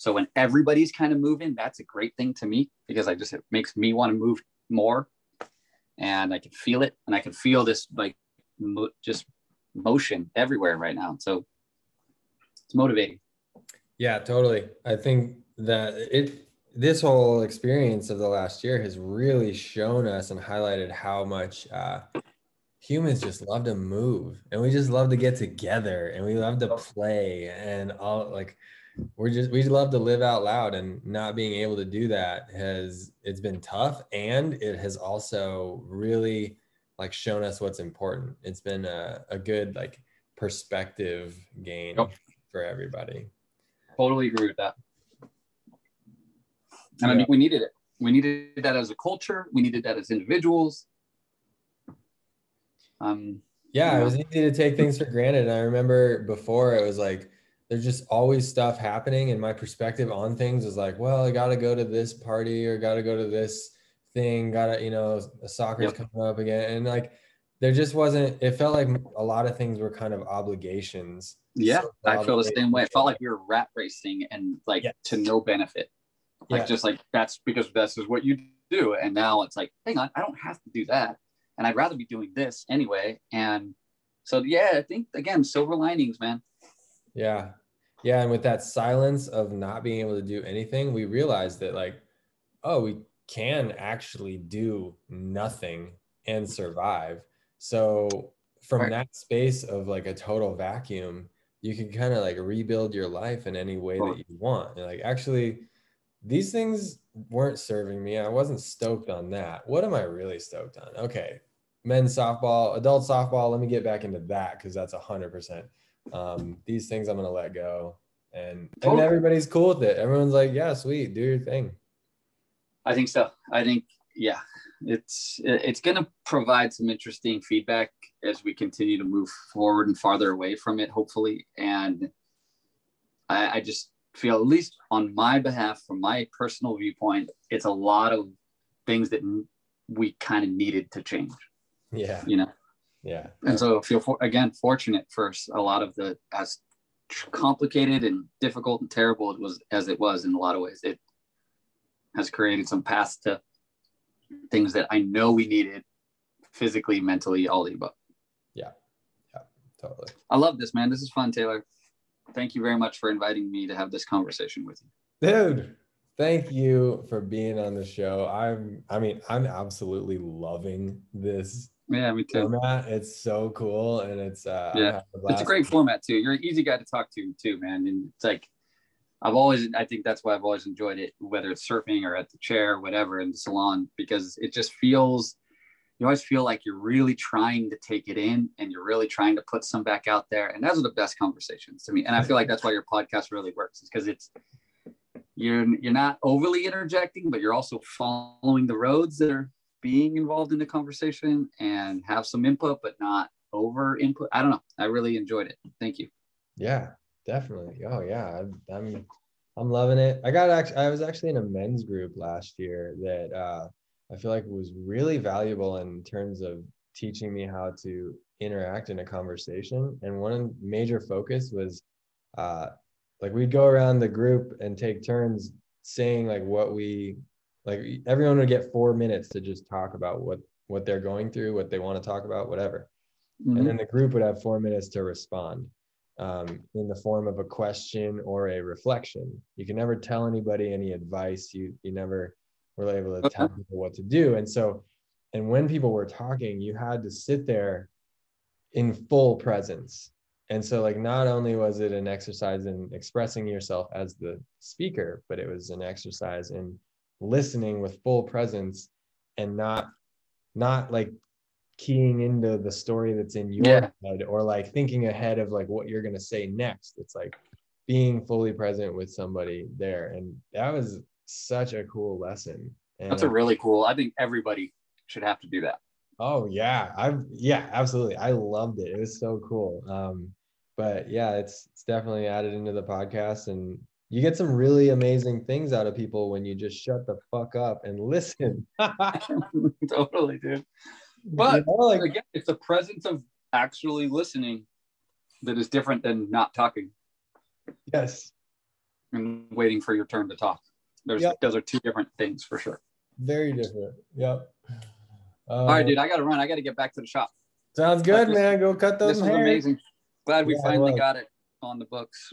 so when everybody's kind of moving, that's a great thing to me because I just it makes me want to move more, and I can feel it, and I can feel this like mo- just motion everywhere right now. So it's motivating. Yeah, totally. I think that it this whole experience of the last year has really shown us and highlighted how much uh, humans just love to move and we just love to get together and we love to play and all like we're just we love to live out loud and not being able to do that has it's been tough and it has also really like shown us what's important. It's been a, a good like perspective gain yep. for everybody. Totally agree with that. And yeah. i think we needed it. We needed that as a culture. We needed that as individuals. Um yeah it was easy to take things for granted. I remember before it was like there's just always stuff happening and my perspective on things is like well i gotta go to this party or gotta go to this thing gotta you know soccer's yep. coming up again and like there just wasn't it felt like a lot of things were kind of obligations yeah i feel the same way it felt like we were rat racing and like yeah. to no benefit Like Yeah. just like that's because this is what you do. And now it's like, hang on, I don't have to do that. And I'd rather be doing this anyway. And so yeah, I think again, silver linings, man. Yeah. Yeah. And with that silence of not being able to do anything, we realized that, like, oh, we can actually do nothing and survive. So, from Right. that space of like a total vacuum, you can kind of like rebuild your life in any way that you want. And like, actually, these things weren't serving me. I wasn't stoked on that. What am I really stoked on? Okay. Men's softball, adult softball, let me get back into that because that's a hundred percent um, these things I'm gonna let go, and and everybody's cool with it. Everyone's like, yeah, sweet, do your thing. I think so. I think yeah, it's it's going to provide some interesting feedback as we continue to move forward and farther away from it, hopefully. And I, I just feel, at least on my behalf, from my personal viewpoint, it's a lot of things that we kind of needed to change. Yeah, You know, yeah, and so I feel for, again fortunate for a lot of the as complicated and difficult and terrible it was as it was in a lot of ways it has created some paths to things that i know we needed physically mentally all the above Yeah. Yeah. totally. i love this man this is fun taylor thank you very much for inviting me to have this conversation with you Dude, thank you for being on the show. I'm, I mean, I'm absolutely loving this yeah me too format. It's so cool, and it's uh, Yeah. a it's a great format too you're an easy guy to talk to too man and it's like i've always i think that's why i've always enjoyed it whether it's surfing or at the chair or whatever in the salon because it just feels you always feel like you're really trying to take it in and you're really trying to put some back out there and those are the best conversations to me and i feel like that's why your podcast really works is because it's you're you're not overly interjecting but you're also following the roads that are being involved in the conversation and have some input but not over input i don't know i really enjoyed it thank you Yeah, definitely. Oh yeah, I'm I'm, loving it. I got actually I was actually in a men's group last year that uh, I feel like was really valuable in terms of teaching me how to interact in a conversation. And one major focus was uh, like we'd go around the group and take turns saying like what we like everyone would get four minutes to just talk about what what they're going through, what they want to talk about, whatever Mhm. and then the group would have four minutes to respond um, in the form of a question or a reflection. You can never tell anybody any advice. You you never were able to tell people what to do. And so, and when people were talking, you had to sit there in full presence. And so, like, not only was it an exercise in expressing yourself as the speaker, but it was an exercise in listening with full presence and not not like keying into the story that's in your Yeah. head or like thinking ahead of like what you're going to say next. It's like being fully present with somebody there. And that was such a cool lesson. And that's a really cool i think everybody should have to do that. Oh yeah. I've yeah absolutely. I loved it. It was so cool. Um but yeah it's it's definitely added into the podcast and you get some really amazing things out of people when you just shut the fuck up and listen. Totally dude. But You know, like again it's the presence of actually listening that is different than not talking. Yes. And waiting for your turn to talk. There's Yep. those are two different things for sure. Very different. Yep. All right Um, dude i gotta run. I gotta get back to the shop. Sounds good, This- man. Go cut those this was amazing glad we Yeah, finally got it on the books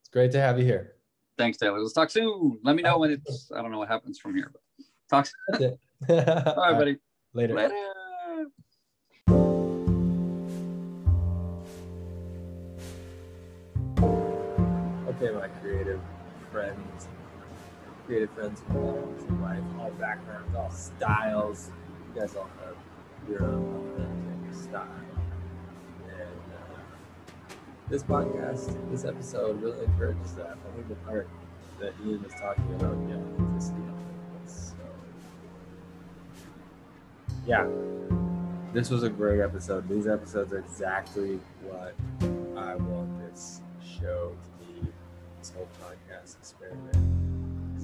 It's great to have you here. thanks taylor let's talk soon let me know when it's i don't know what happens from here but talk That's it. all right buddy Later. later Okay, my creative friends, creative friends from all walks of life, all backgrounds, all styles. You guys all have your own authentic style. This podcast, this episode really encourages that. I think the part that Ian was talking about, the authenticity so. Yeah, this was a great episode. These episodes are exactly what I want this show to be, this whole podcast experiment.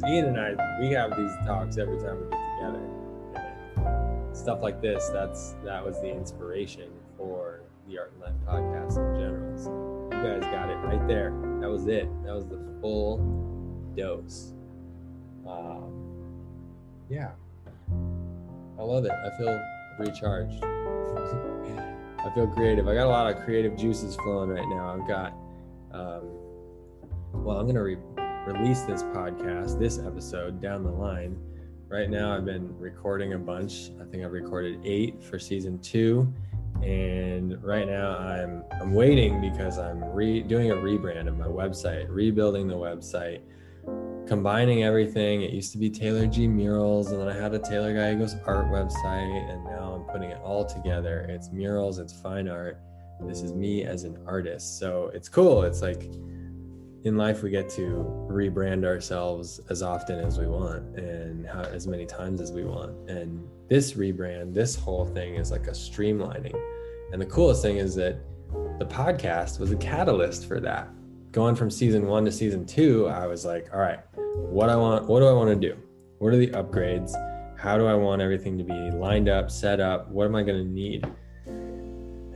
Ian and I, we have these talks every time we get together. Stuff like this, that's that was the inspiration for the Art and Life podcast in general. So you guys got it right there. That was it. That was the full dose. Um, yeah, I love it. I feel recharged. I feel creative. I got a lot of creative juices flowing right now. I've got, um, well, I'm going to re- release this podcast, this episode down the line. Right now, I've been recording a bunch. I think I've recorded eight for season two. And right now, I'm I'm waiting because I'm re- doing a rebrand of my website, rebuilding the website, combining everything. It used to be Taylor G Murals, and then I had a Taylor Gallegos art website, and now I'm putting it all together. It's murals, it's fine art. This is me as an artist. So it's cool. It's like in life we get to rebrand ourselves as often as we want and how, as many times as we want. And this rebrand, this whole thing is like a streamlining. And the coolest thing is that the podcast was a catalyst for that. Going from season one to season two, I was like, all right, what I want, what do I want to do? What are the upgrades? How do I want everything to be lined up, set up? What am I going to need?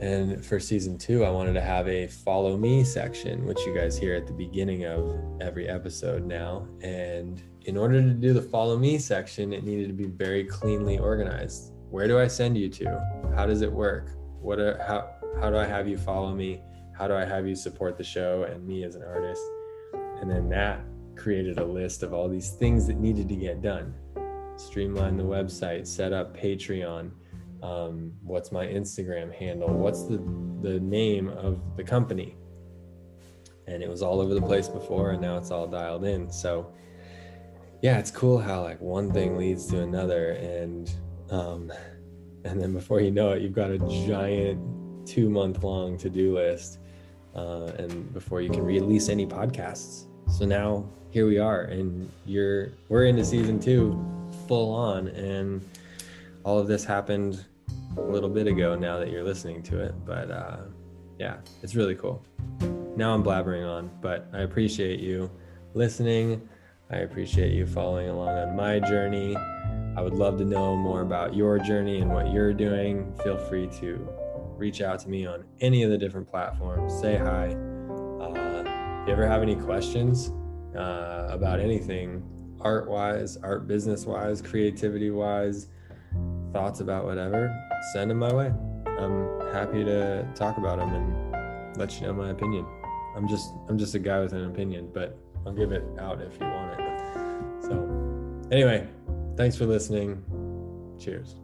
And for season two, I wanted to have a follow me section, which you guys hear at the beginning of every episode now. And in order to do the follow me section, it needed to be very cleanly organized. Where do I send you to? How does it work? What are, how, how do I have you follow me? How do I have you support the show and me as an artist? And then that created a list of all these things that needed to get done. Streamline the website, set up Patreon, um, what's my Instagram handle, what's the, the name of the company. And it was all over the place before, and now it's all dialed in. So, yeah, it's cool how like one thing leads to another, and um, and then before you know it, you've got a giant two month long to do list, uh, and before you can release any podcasts. So now here we are, and you're we're into season two, full on, and all of this happened a little bit ago now that you're listening to it. But uh, yeah, it's really cool. Now I'm blabbering on, but I appreciate you listening. I appreciate you following along on my journey. I would love to know more about your journey and what you're doing. Feel free to reach out to me on any of the different platforms. Say hi. Uh, if you ever have any questions uh, about anything, art wise, art business wise, creativity wise, thoughts about whatever, send them my way. I'm happy to talk about them and let you know my opinion. I'm just I'm just a guy with an opinion, but I'll give it out if you want it. So, anyway, thanks for listening. Cheers.